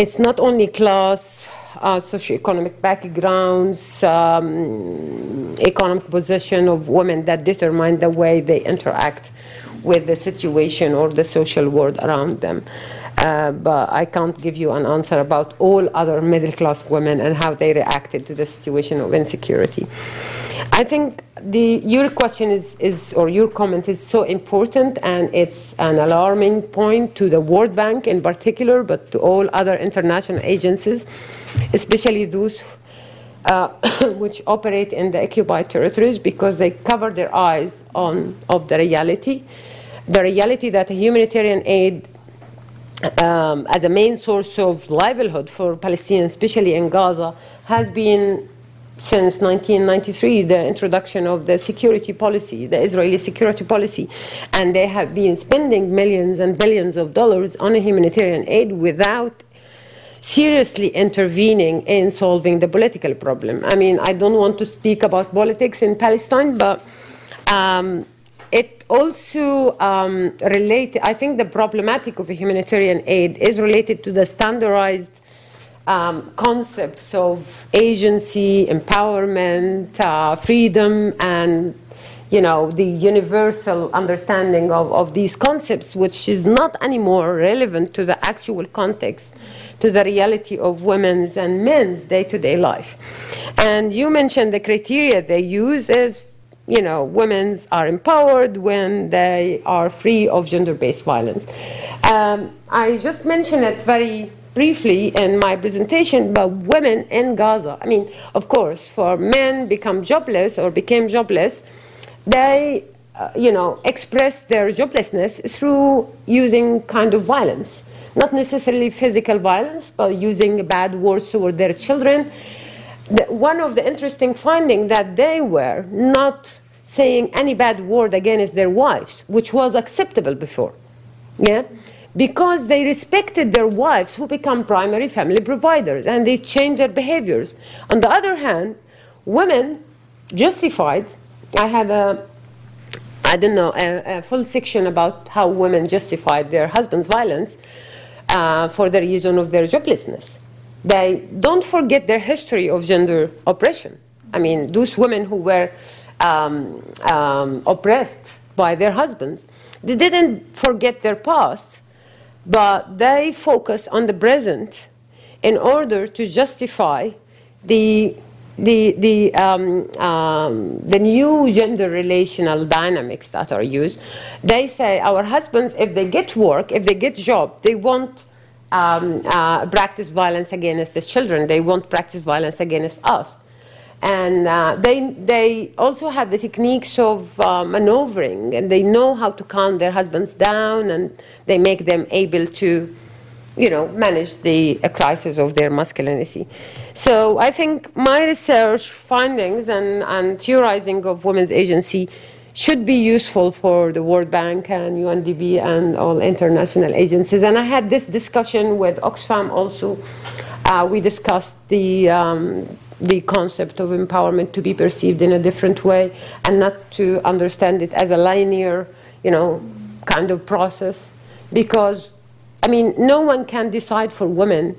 it's not only class, uh, socioeconomic backgrounds, um, economic position of women that determine the way they interact with the situation or the social world around them. Uh, but I can't give you an answer about all other middle class women and how they reacted to the situation of insecurity. I think the, your question is, is, or your comment is so important and it's an alarming point to the World Bank in particular, but to all other international agencies, especially those uh, *coughs* which operate in the occupied territories because they cover their eyes on of the reality, the reality that humanitarian aid um, as a main source of livelihood for Palestinians, especially in Gaza, has been since 1993 the introduction of the security policy, the Israeli security policy, and they have been spending millions and billions of dollars on humanitarian aid without seriously intervening in solving the political problem. I mean, I don't want to speak about politics in Palestine, but um, it also um, related, I think the problematic of humanitarian aid is related to the standardized um, concepts of agency, empowerment, uh, freedom, and you know the universal understanding of, of these concepts, which is not anymore relevant to the actual context, to the reality of women's and men's day-to-day life. And you mentioned the criteria they use is you know, women are empowered when they are free of gender-based violence. Um, I just mentioned it very briefly in my presentation about women in Gaza. I mean, of course, for men become jobless or became jobless, they, uh, you know, express their joblessness through using kind of violence. Not necessarily physical violence, but using bad words toward their children. The, one of the interesting findings that they were not saying any bad word against their wives, which was acceptable before. Yeah? Because they respected their wives who become primary family providers and they changed their behaviors. On the other hand, women justified, I have a I don't know, a, a full section about how women justified their husband's violence uh, for the reason of their joblessness. They don't forget their history of gender oppression. I mean, those women who were um, um, oppressed by their husbands, they didn't forget their past, but they focus on the present in order to justify the the the um, um, the new gender relational dynamics that are used. They say our husbands, if they get work, if they get job, they won't um, uh, practice violence against the children. They won't practice violence against us and uh, they they also have the techniques of uh, maneuvering and they know how to calm their husbands down and they make them able to you know manage the crisis of their masculinity so i think my research findings and, and theorizing of women's agency should be useful for the World Bank and UNDP and all international agencies. And I had this discussion with Oxfam also. Uh, we discussed the um, the concept of empowerment to be perceived in a different way and not to understand it as a linear, you know, kind of process. Because, I mean, no one can decide for women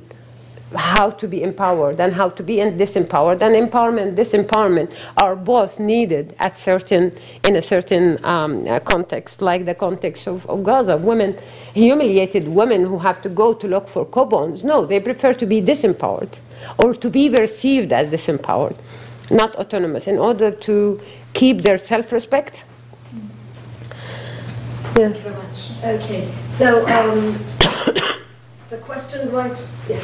how to be empowered and how to be disempowered. And empowerment disempowerment are both needed at certain, in a certain um, uh, context, like the context of, of Gaza. Women, humiliated women who have to go to look for coupons, no, they prefer to be disempowered or to be perceived as disempowered, not autonomous, in order to keep their self respect. Yeah. Thank you very much. Okay, so um, *coughs* it's a question, right? Yes,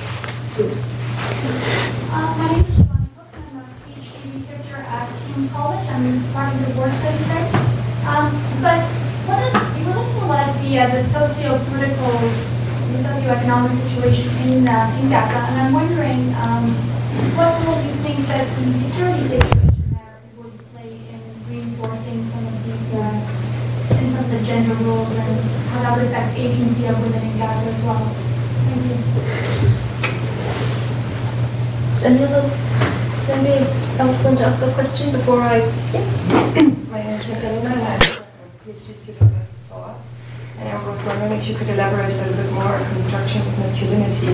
please. Uh, my name is Shivani Cook, I'm a PhD researcher at King's College. I'm part of the War Study there. Um, but what is, we're looking at the, uh, the socio-political the socioeconomic situation in, uh, in Gaza, and I'm wondering um, what role you think that the security situation there would play in reinforcing some of these, uh, in some of the gender roles, and how that would affect agency of women in Gaza as well. Thank you. Any other, does anybody else want to ask a question before I? Yeah. *coughs* My name is Magdalena, and I'm a PhD student with SOAS. And I was wondering if you could elaborate a little bit more on constructions of masculinity.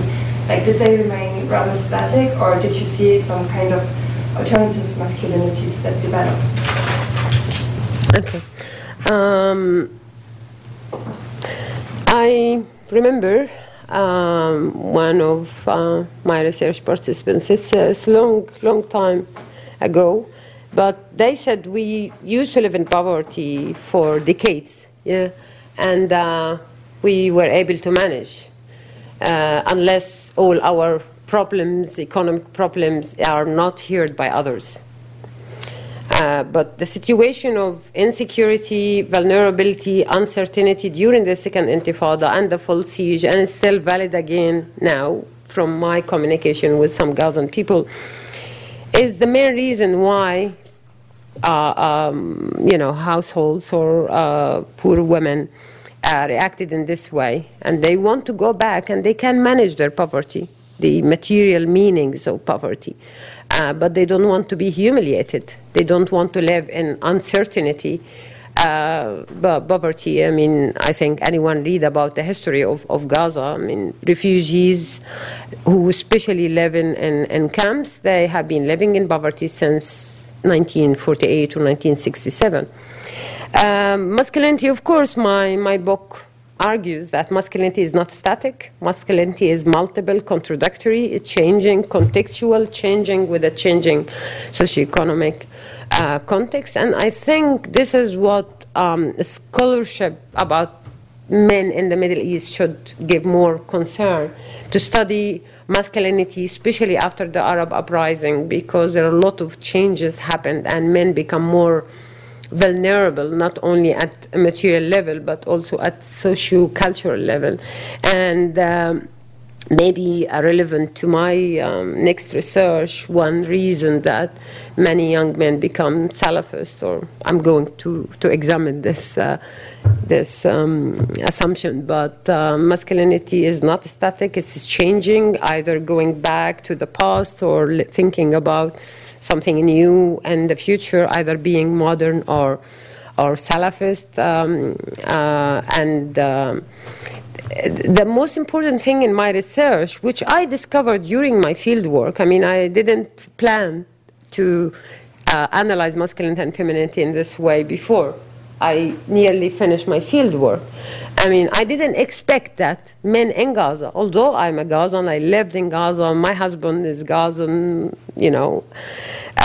Like, did they remain rather static, or did you see some kind of alternative masculinities that developed? Okay. Um, I remember um, one of uh, my research participants. It's a, a long, long time ago, but they said we used to live in poverty for decades. Yeah, and uh, we were able to manage, uh, unless all our problems, economic problems, are not heard by others. Uh, but the situation of insecurity, vulnerability, uncertainty during the second intifada and the full siege, and it's still valid again now from my communication with some Gazan people, is the main reason why uh, um, you know, households or uh, poor women uh, reacted in this way, and they want to go back and they can manage their poverty, the material meanings of poverty, uh, but they don't want to be humiliated. They don't want to live in uncertainty. Uh, poverty. I mean, I think anyone read about the history of, of Gaza. I mean, refugees who especially live in, in, in camps, they have been living in poverty since 1948 to 1967. Um, masculinity, of course, my, my book argues that masculinity is not static. Masculinity is multiple, contradictory, changing, contextual, changing with a changing socioeconomic uh, context. And I think this is what um, scholarship about men in the Middle East should give more concern to study masculinity, especially after the Arab uprising, because there are a lot of changes happened and men become more vulnerable, not only at a material level, but also at socio-cultural level. And um, maybe relevant to my um, next research, one reason that many young men become Salafist, or I'm going to, to examine this, uh, this um, assumption, but uh, masculinity is not static, it's changing, either going back to the past or thinking about something new and the future, either being modern or, or Salafist. Um, uh, and um, the most important thing in my research, which I discovered during my field work, I mean, I didn't plan to uh, analyze masculinity and femininity in this way before. I nearly finished my field work. I mean, I didn't expect that men in Gaza, although I'm a Gazan, I lived in Gaza, my husband is Gazan, you know,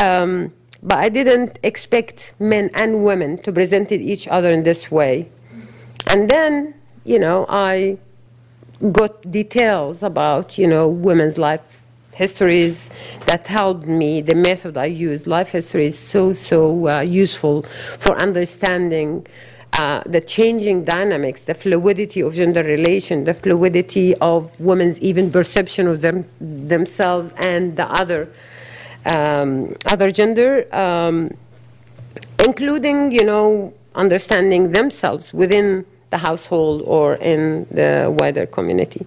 um, but I didn't expect men and women to present each other in this way. And then you know, I got details about, you know, women's life histories that helped me. The method I used, life history, is so, so uh, useful for understanding uh, the changing dynamics, the fluidity of gender relation, the fluidity of women's even perception of them themselves and the other um, other gender, um, including, you know, understanding themselves within the household or in the wider community.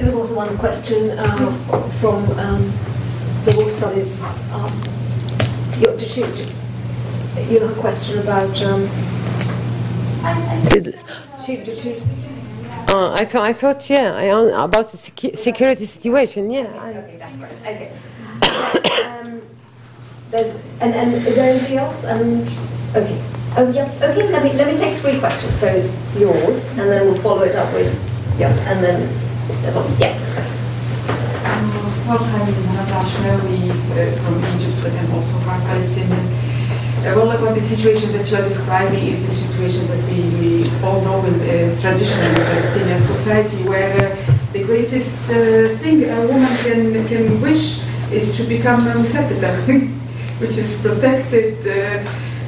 There was also one question uh, from um, the war studies. Um, you, did you, you have a question about? Um, Did- she, did she? Uh, I thought, I thought, yeah, I, about the secu- security situation. Yeah, I, Okay, that's right. Okay. um, there's and, and is there anything else? And okay. Oh yeah. Okay. Let me let me take three questions. So yours, and then we'll follow it up with yours, and then there's one. Yeah. Well, I'm Nada Ashmawi uh, from Egypt, I'm also part Palestinian. Uh, well, about the situation that you are describing is the situation that we, we all know in uh, traditional Palestinian society, where uh, the greatest uh, thing a woman can, can wish is to become a *laughs* musaddada, which is protected, uh,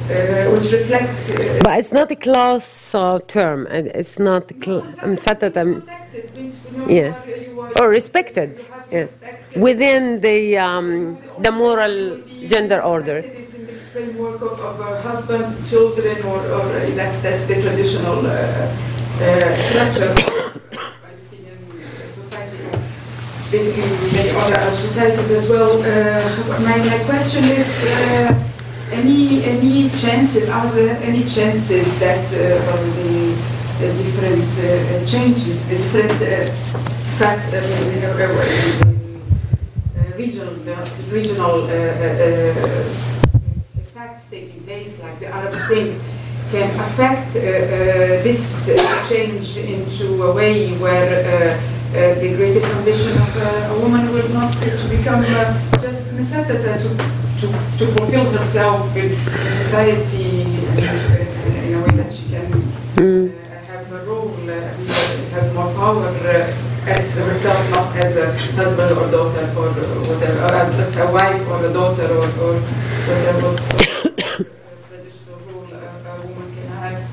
which reflects. Uh, but it's not a class uh, term. It's not. Cl- I'm sad that I'm. protected means, you know, Yeah. you are- you are- Or respected. Yeah. Within the um, the moral gender order. It is in the framework of, of a husband, children, or, or uh, that's that's the traditional uh, uh, structure of Palestinian society. Basically, many other Arab societies as well. Uh, my, my question is. Uh, any any chances are there any chances that uh, the, different uh, changes, the different uh, fact, uh, uh, uh, uh, regional, regional uh, uh, uh, facts taking place, like the Arab Spring, can affect uh, uh, this uh, change into a way where uh, uh, the greatest ambition of uh, a woman will not to become uh, just Mesatata, to, to, to fulfill herself in society in, in a way that she can uh, have a role, uh, have more power uh, as herself, not as a husband or daughter or whatever, or as a wife or a daughter or, or whatever *coughs* traditional role a, a woman can have.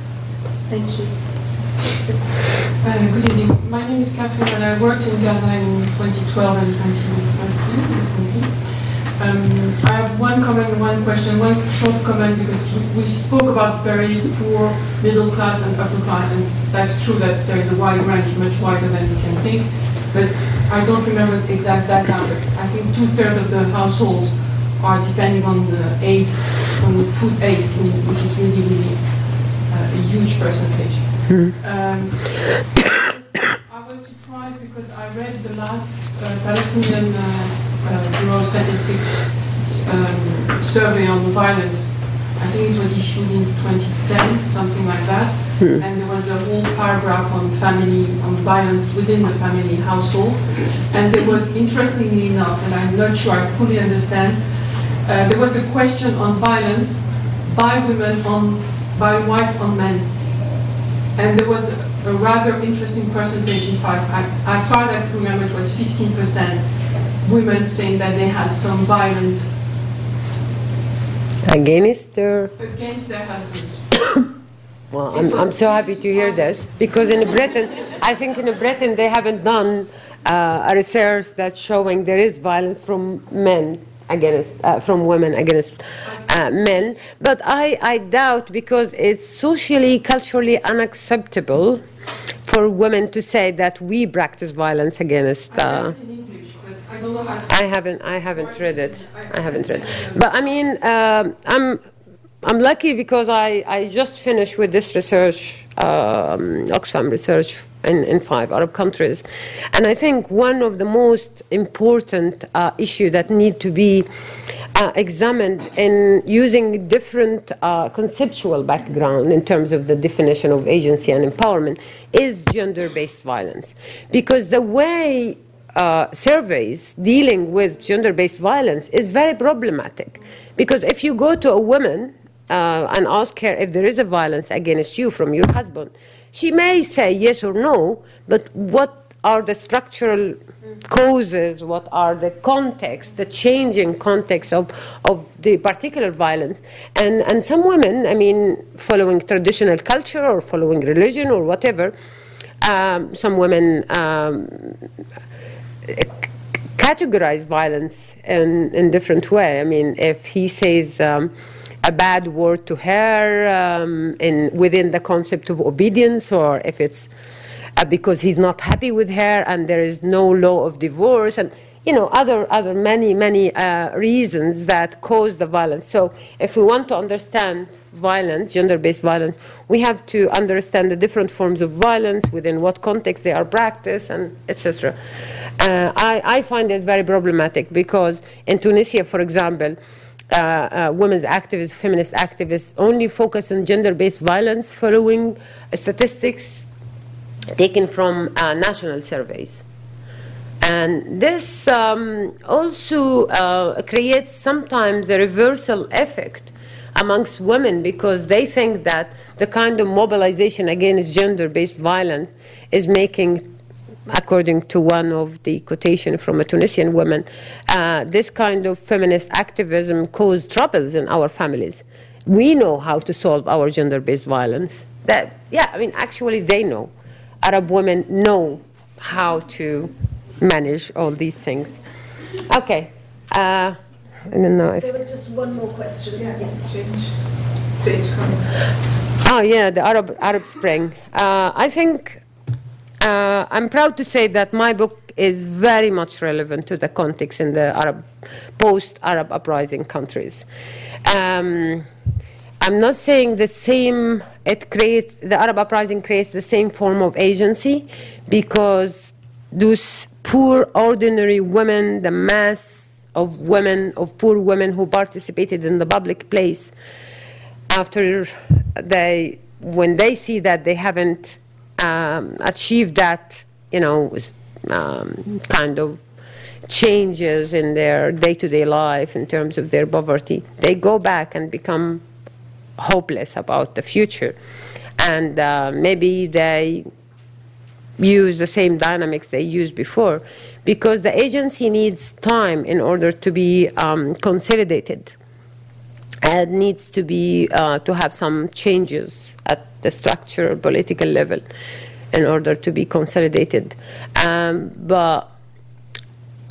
Thank you. Uh, Good evening. My name is Catherine and I worked in Gaza in 2012 and 2013 recently. Um, I have one comment and one question, one short comment because we spoke about very poor, middle class and upper class and that's true that there is a wide range, much wider than you can think. But I don't remember the exact data, but I think two-thirds of the households are depending on the aid, on the food aid, which is really, really uh, a huge percentage. Um, *coughs* I was surprised because I read the last uh, Palestinian uh, uh, Bureau of Statistics um, survey on violence. I think it was issued in 2010, something like that. And there was a whole paragraph on family, on violence within the family household. And there was, interestingly enough, and I'm not sure I fully understand, uh, there was a question on violence by women on, by wife on men. And there was a rather interesting percentage, in fact, I- as far as I can remember, it was 15% women saying that they had some violent Against their. against their husbands. *coughs* Well, I'm, I'm so happy to hear this because in Britain, I think in Britain they haven't done uh, a research that's showing there is violence from men against, uh, from women against uh, men. But I, I doubt because it's socially, culturally unacceptable for women to say that we practice violence against. Uh, read it in English, but I haven't. I haven't read it. I haven't read. But I mean, um, I'm. I'm lucky because I, I just finished with this research, um, Oxfam research in, in five Arab countries. And I think one of the most important uh, issues that need to be uh, examined in using different uh, conceptual background in terms of the definition of agency and empowerment is gender-based violence. Because the way uh, surveys dealing with gender based violence is very problematic. Because if you go to a woman uh, and ask her if there is a violence against you from your husband, she may say yes or no, but what are the structural causes, what are the context, the changing context of, of the particular violence. And, and some women, I mean, following traditional culture or following religion or whatever, um, some women um, categorize violence in in different way. I mean, if he says um, a bad word to her um, in within the concept of obedience, or if it's uh, because he's not happy with her and there is no law of divorce and you know other other many many uh, reasons that cause the violence so if we want to understand violence gender-based violence we have to understand the different forms of violence within what context they are practiced and etc uh, I, I find it very problematic because in tunisia for example uh, uh, women's activists, feminist activists, only focus on gender-based violence following statistics taken from uh, national surveys. And this um, also uh, creates sometimes a reversal effect amongst women because they think that the kind of mobilization against gender based violence is making, according to one of the quotation from a Tunisian woman, uh, this kind of feminist activism caused troubles in our families. We know how to solve our gender based violence. That, yeah, I mean, actually, they know. Arab women know how to manage all these things. Okay. Uh, I don't know if. There was just one more question. Yeah. Change, change. Oh yeah, the Arab Arab Spring. Uh, I think uh, I'm proud to say that my book is very much relevant to the context in the Arab post-Arab uprising countries. Um, I'm not saying the same. It creates the Arab uprising creates the same form of agency because those poor ordinary women, the mass of women, of poor women who participated in the public place, after they, when they see that they haven't um, achieved that, you know, um, kind of changes in their day-to-day life in terms of their poverty, they go back and become hopeless about the future, and uh, maybe they use the same dynamics they used before because the agency needs time in order to be um, consolidated. And needs to be uh, to have some changes at the structural political level in order to be consolidated. Um, but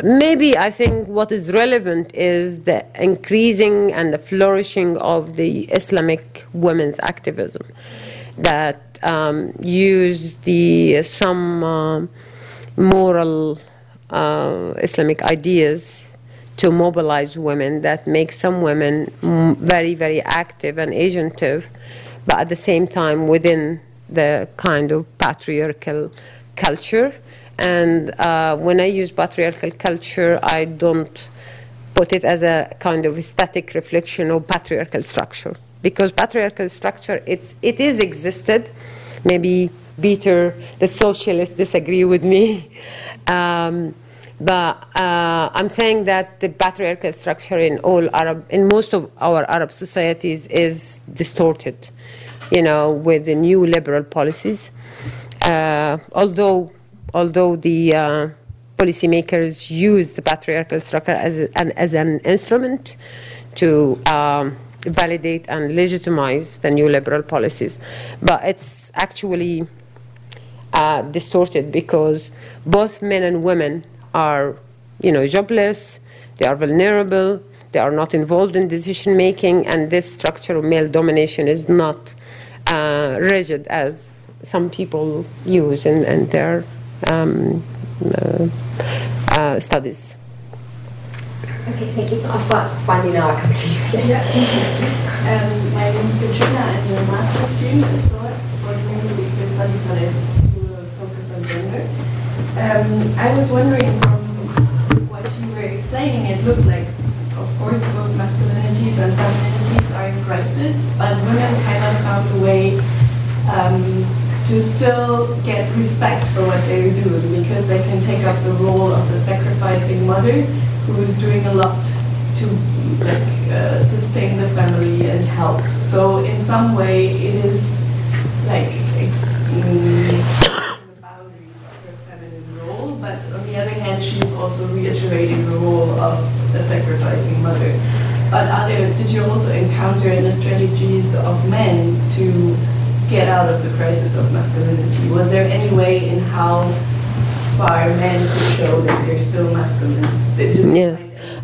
maybe I think what is relevant is the increasing and the flourishing of the Islamic women's activism that um, use the some uh, moral uh, Islamic ideas to mobilize women that make some women very very active and agentive, but at the same time within the kind of patriarchal culture. And uh, when I use patriarchal culture, I don't put it as a kind of static reflection of patriarchal structure because patriarchal structure it it is existed. Maybe Peter, the socialists, disagree with me. *laughs* Um, but uh, I'm saying that the patriarchal structure in all Arab, in most of our Arab societies, is distorted. You know, with the neoliberal policies. Uh, although, although the uh, policymakers use the patriarchal structure as an as an instrument to um, validate and legitimize the neoliberal policies, but it's actually uh, distorted because both men and women are, you know, jobless, they are vulnerable, they are not involved in decision making, and this structure of male domination is not uh, rigid as some people use in, in their um, uh, uh, studies. Okay, thank you. I fi- finally now I come to you. *laughs* Yes. Um, my name is Katrina. I'm a master's student at SOAS, coordinating research studies it who will focus on gender. Um, I was wondering from what you were explaining, it looked like, of course, both masculinities and femininities are in crisis, but women kind of found a way um, to still get respect for what they're doing because they can take up the role of the sacrificing mother who is doing a lot to like uh, sustain the family and help. So in some way, it is like mm, *coughs* the boundaries of her feminine role, but on the other hand, she's also reiterating the role of a sacrificing mother. But are there, did you also encounter any strategies of men to get out of the crisis of masculinity? Was there any way in how men could show that they're still masculine? Yeah.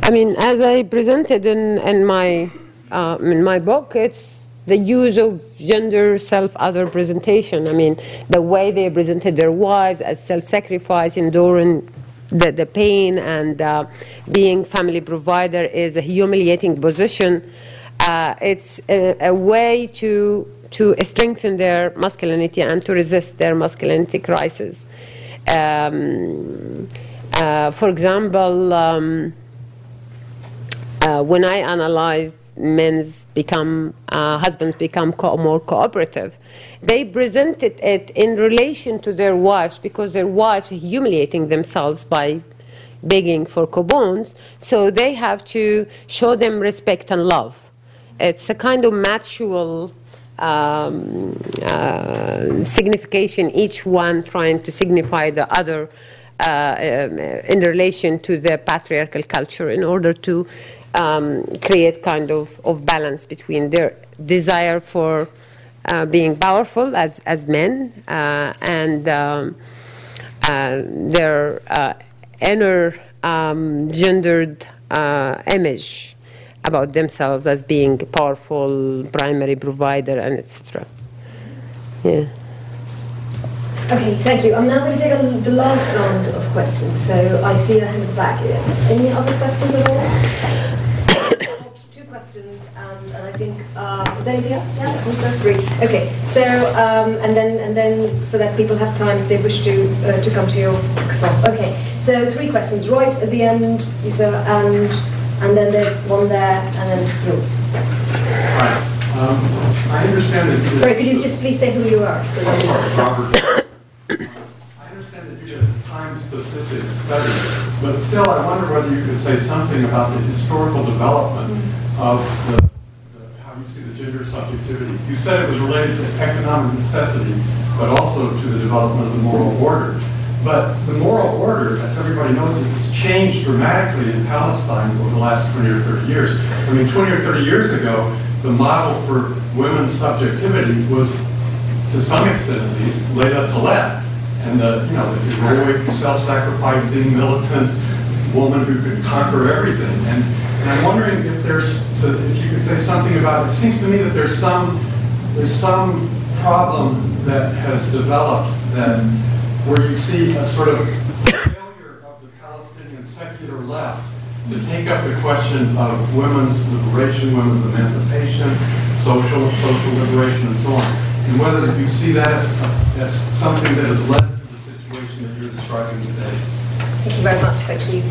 I mean, as I presented in, in my uh, in my book, it's the use of gender self-other presentation. I mean, the way they presented their wives as self-sacrifice, enduring the, the pain, and uh, being family provider is a humiliating position. Uh, it's a, a way to to strengthen their masculinity and to resist their masculinity crisis. Um, uh, for example, um, uh, when I analyzed men's become uh, husbands become co- more cooperative, they presented it in relation to their wives because their wives are humiliating themselves by begging for coupons, so they have to show them respect and love. It's a kind of mutual um, uh, signification, each one trying to signify the other uh, um, in relation to the patriarchal culture in order to um, create kind of, of balance between their desire for uh, being powerful as, as men uh, and um, uh, their uh, inner um, gendered image about themselves as being a powerful primary provider and etc. Yeah. Okay, thank you. I'm now going to take a, the last round of questions. So I see a hand back. Any other questions at all? *coughs* Two questions, and, and I think uh, is anything else? Yes, also three. Okay, so um, and then and then so that people have time if they wish to uh, to come to your expo. Okay, so three questions. Right at the end, you and and then there's one there, and then yours. Hi. Um, I understand that. Sorry, could you just please say who you are? So that we- Robert. *coughs* I understand that you did a time-specific study, but still, I wonder whether you could say something about the historical development of the, the- how you see the gender subjectivity. You said it was related to economic necessity, but also to the development of the moral order. But the moral order, as everybody knows, has changed dramatically in Palestine over the last 20 or 30 years. I mean, 20 or 30 years ago, the model for women's subjectivity was to some extent at least, Leila Khaled, and the, you know, the heroic, self-sacrificing, militant woman who could conquer everything. And, and I'm wondering if there's, to, if you could say something about, it seems to me that there's some, there's some problem that has developed that, where you see a sort of failure of the Palestinian secular left to take up the question of women's liberation, women's emancipation, social, social liberation, and so on and whether you see that as, as something that has led to the situation that you're describing today. Thank you very much. Thank you.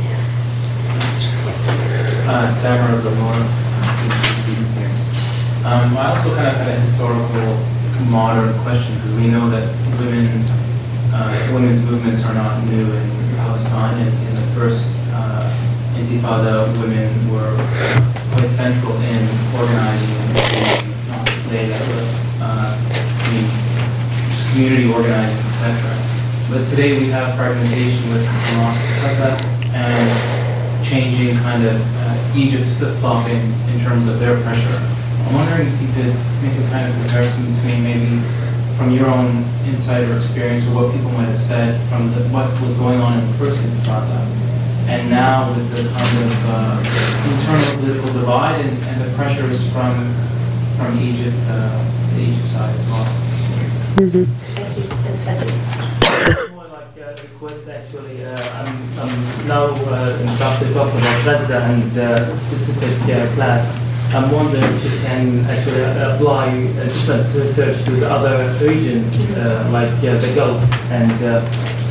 Uh, Samar Lamore, here. Um, I also kind of had a historical modern question because we know that women, uh, women's movements are not new in Palestine. And in the first uh, Intifada, women were quite central in organizing not today that was uh, I mean, community organizing, etc. But today we have fragmentation with Hamas and changing kind of uh, Egypt flip-flopping in terms of their pressure. I'm wondering if you could make a kind of comparison between maybe from your own insight or experience or what people might have said from the, what was going on in the first Intifada and now with the kind of uh, internal political divide and, and the pressures from from Egypt, uh, the Egypt side as well. more like a request actually. Uh, I'm, I'm now uh, about to talk about Gaza and uh, specific uh, class. I'm wondering if you can actually apply uh, different research to the other regions uh, like uh, the Gulf and uh,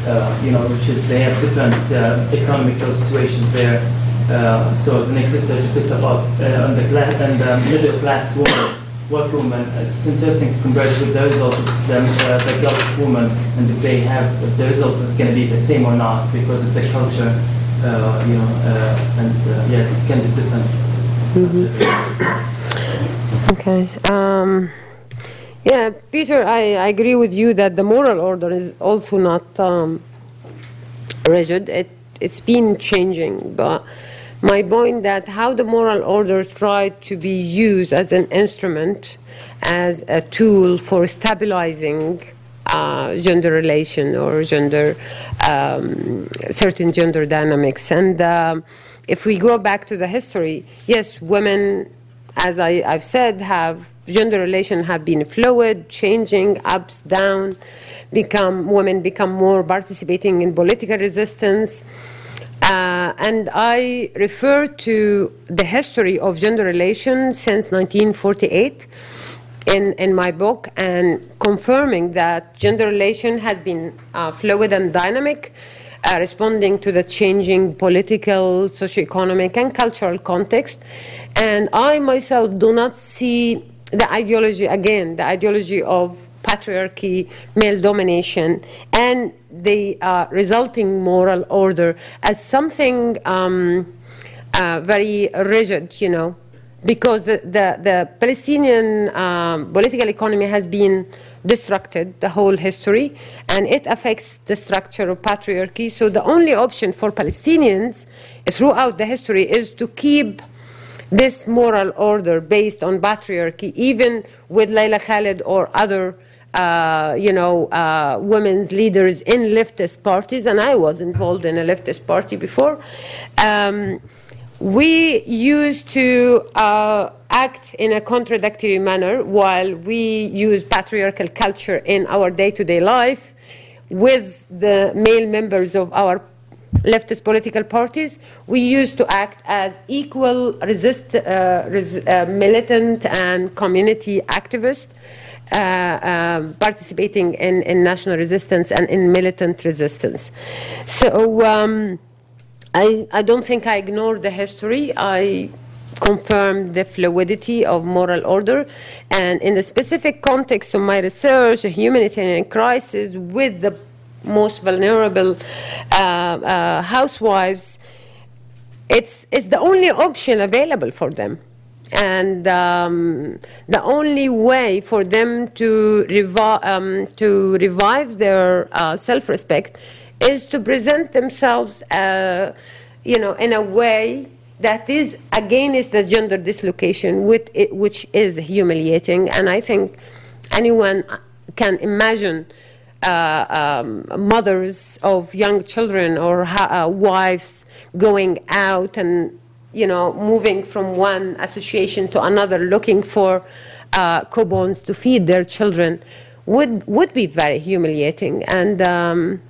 uh, you know which is they have different uh, economical situations there. Uh, so the next research it's about uh, on the class and the middle class woman workwoman. It's interesting to compare it with the result of them, uh, the Gulf woman and if they have if the result is going to be the same or not because of the culture, uh, you know, uh, and uh, yeah, it's kind of different. Okay. Um, yeah, Peter, I, I agree with you that the moral order is also not um, rigid. It, it's been changing, but my point that how the moral order tried to be used as an instrument, as a tool for stabilizing uh, gender relation or gender um, certain gender dynamics. And um if we go back to the history, yes, women as I, I've said, have gender relation have been fluid, changing, ups, down, become women become more participating in political resistance. Uh, and I refer to the history of gender relations since 1948 in, in my book and confirming that gender relation has been uh, fluid and dynamic, uh, responding to the changing political, socioeconomic, and cultural context. And I myself do not see the ideology, again, the ideology of patriarchy, male domination, and the uh, resulting moral order as something um, uh, very rigid, you know, because the, the, the Palestinian um, political economy has been destructed the whole history and it affects the structure of patriarchy. So the only option for Palestinians throughout the history is to keep this moral order based on patriarchy, even with Layla Khalid or other uh, you know, uh, women's leaders in leftist parties, and I was involved in a leftist party before. Um, we used to uh, act in a contradictory manner while we use patriarchal culture in our day to day life with the male members of our leftist political parties. We used to act as equal resist, uh, res, uh, militant and community activists. Uh, um, participating in, in, national resistance and in militant resistance. So um, I, I, don't think I ignored the history. I confirmed the fluidity of moral order. And in the specific context of my research, a humanitarian crisis with the most vulnerable uh, uh, housewives, it's, it's the only option available for them and um, the only way for them to, revi- um, to revive their uh, self-respect is to present themselves, uh, you know, in a way that is against the gender dislocation, it, which is humiliating. And I think anyone can imagine uh, um, mothers of young children or ha- uh, wives going out and you know, moving from one association to another, looking for uh, to feed their children, would would be very humiliating. And um,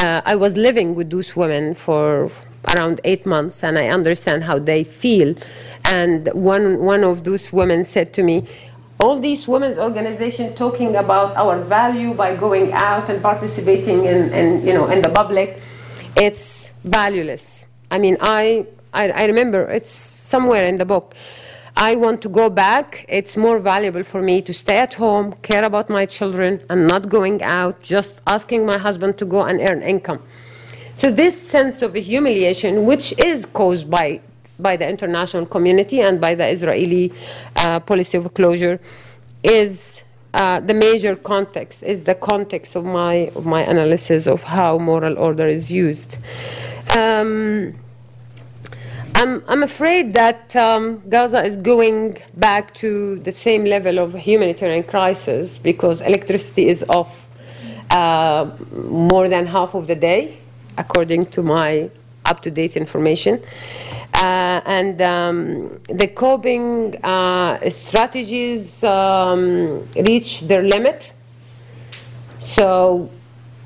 uh, I was living with those women for around eight months, and I understand how they feel. And one one of those women said to me, "All these women's organizations talking about our value by going out and participating in, in you know in the public, it's valueless." I mean, I I, I remember it's somewhere in the book. I want to go back. It's more valuable for me to stay at home, care about my children, and not going out, just asking my husband to go and earn income. So, this sense of humiliation, which is caused by, by the international community and by the Israeli uh, policy of closure, is uh, the major context, is the context of my, of my analysis of how moral order is used. Um, I'm, I'm afraid that um, Gaza is going back to the same level of humanitarian crisis because electricity is off uh, more than half of the day, according to my up to date information. Uh, and um, the coping uh, strategies um, reach their limit. So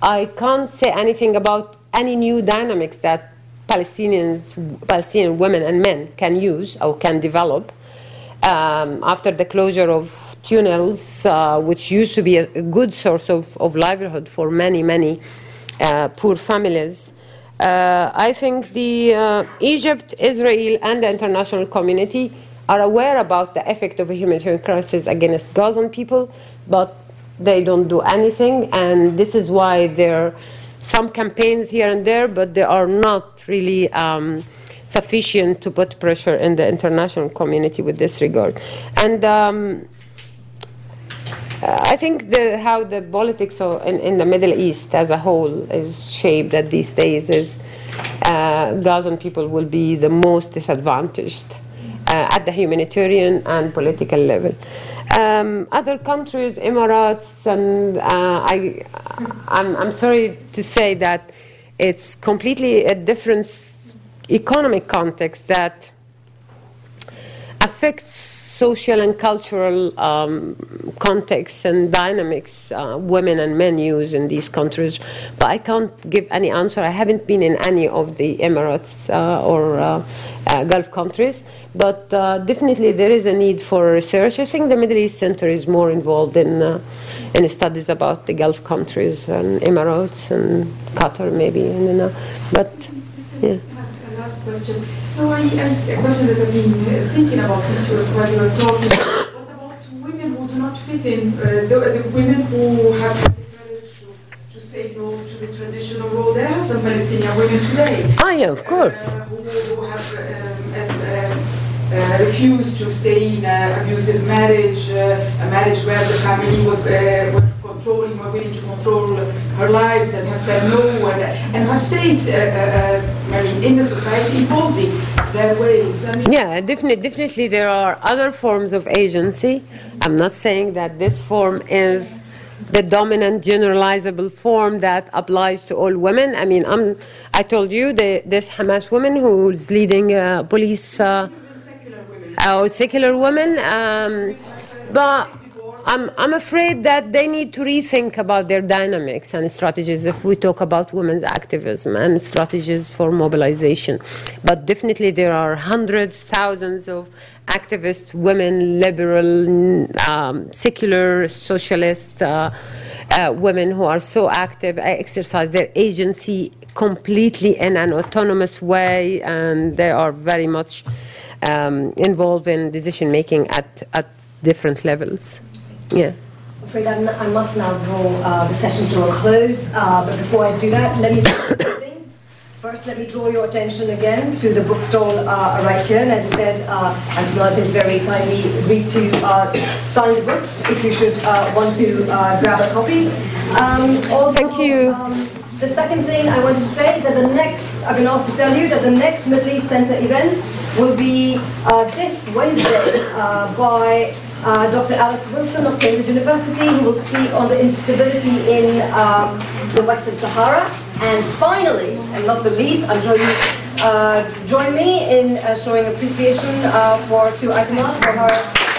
I can't say anything about any new dynamics that Palestinians, Palestinian women and men can use or can develop um, after the closure of tunnels, uh, which used to be a, good source of, of, livelihood for many, many uh, poor families. Uh, I think the uh, Egypt, Israel, and the international community are aware about the effect of a humanitarian crisis against Gazan people, but they don't do anything, and this is why they're some campaigns here and there, but they are not really um, sufficient to put pressure in the international community with this regard. And um, I think the, how the politics in, in, the Middle East as a whole is shaped at these days is uh, Gazan people will be the most disadvantaged uh, at the humanitarian and political level. Um, other countries, Emirates, and uh, I, I'm, I'm sorry to say that it's completely a different economic context that affects social and cultural um, contexts and dynamics uh, women and men use in these countries. But I can't give any answer. I haven't been in any of the Emirates uh, or uh, Gulf countries, but uh, definitely there is a need for research. I think the Middle East Center is more involved in, uh, in studies about the Gulf countries and Emirates and Qatar, maybe. but yeah. Last question. No, I, a question that I've been uh, thinking about since you, while you were talking. *coughs* what about women who do not fit in? Uh, the, the, women who have the courage to, to say no to the traditional role. There are some Palestinian women today. Oh, yeah, of course. Uh, who, who, have um, uh, uh, refused to stay in an abusive marriage, uh, a marriage where the family was controlling or willing to control her lives and have said no and, and have stayed uh, uh, I mean, in the society imposing their ways. I mean, yeah, definitely, definitely there are other forms of agency. I'm not saying that this form is the dominant generalizable form that applies to all women. I mean, I'm, I told you the, this Hamas woman who's leading uh, police, uh, secular women. Uh, secular women um, but I'm, I'm afraid that they need to rethink about their dynamics and strategies if we talk about women's activism and strategies for mobilization. But definitely there are hundreds, thousands of activists, women, liberal, um, secular, socialist uh, uh, women who are so active, exercise their agency completely in an autonomous way, and they are very much um, involved in decision making at, at different levels. Yeah. I'm afraid I'm, i must now draw uh, the session to a close. Uh, but before I do that, let me say. *coughs* First, let me draw your attention again to the bookstall uh, right here. And as I said, uh, as Aitemad very kindly agreed to uh, sign the books if you should uh, want to uh, grab a copy. Um, also, Thank you. Um, the second thing I wanted to say is that the next, I've been asked to tell you that the next Middle East Center event will be uh, this Wednesday by uh, Dr. Alice Wilson of Cambridge University, who will speak on the instability in um, the Western Sahara. And finally, and not the least, I'm sure you uh, join me in uh, showing appreciation uh, for to Aitemad for her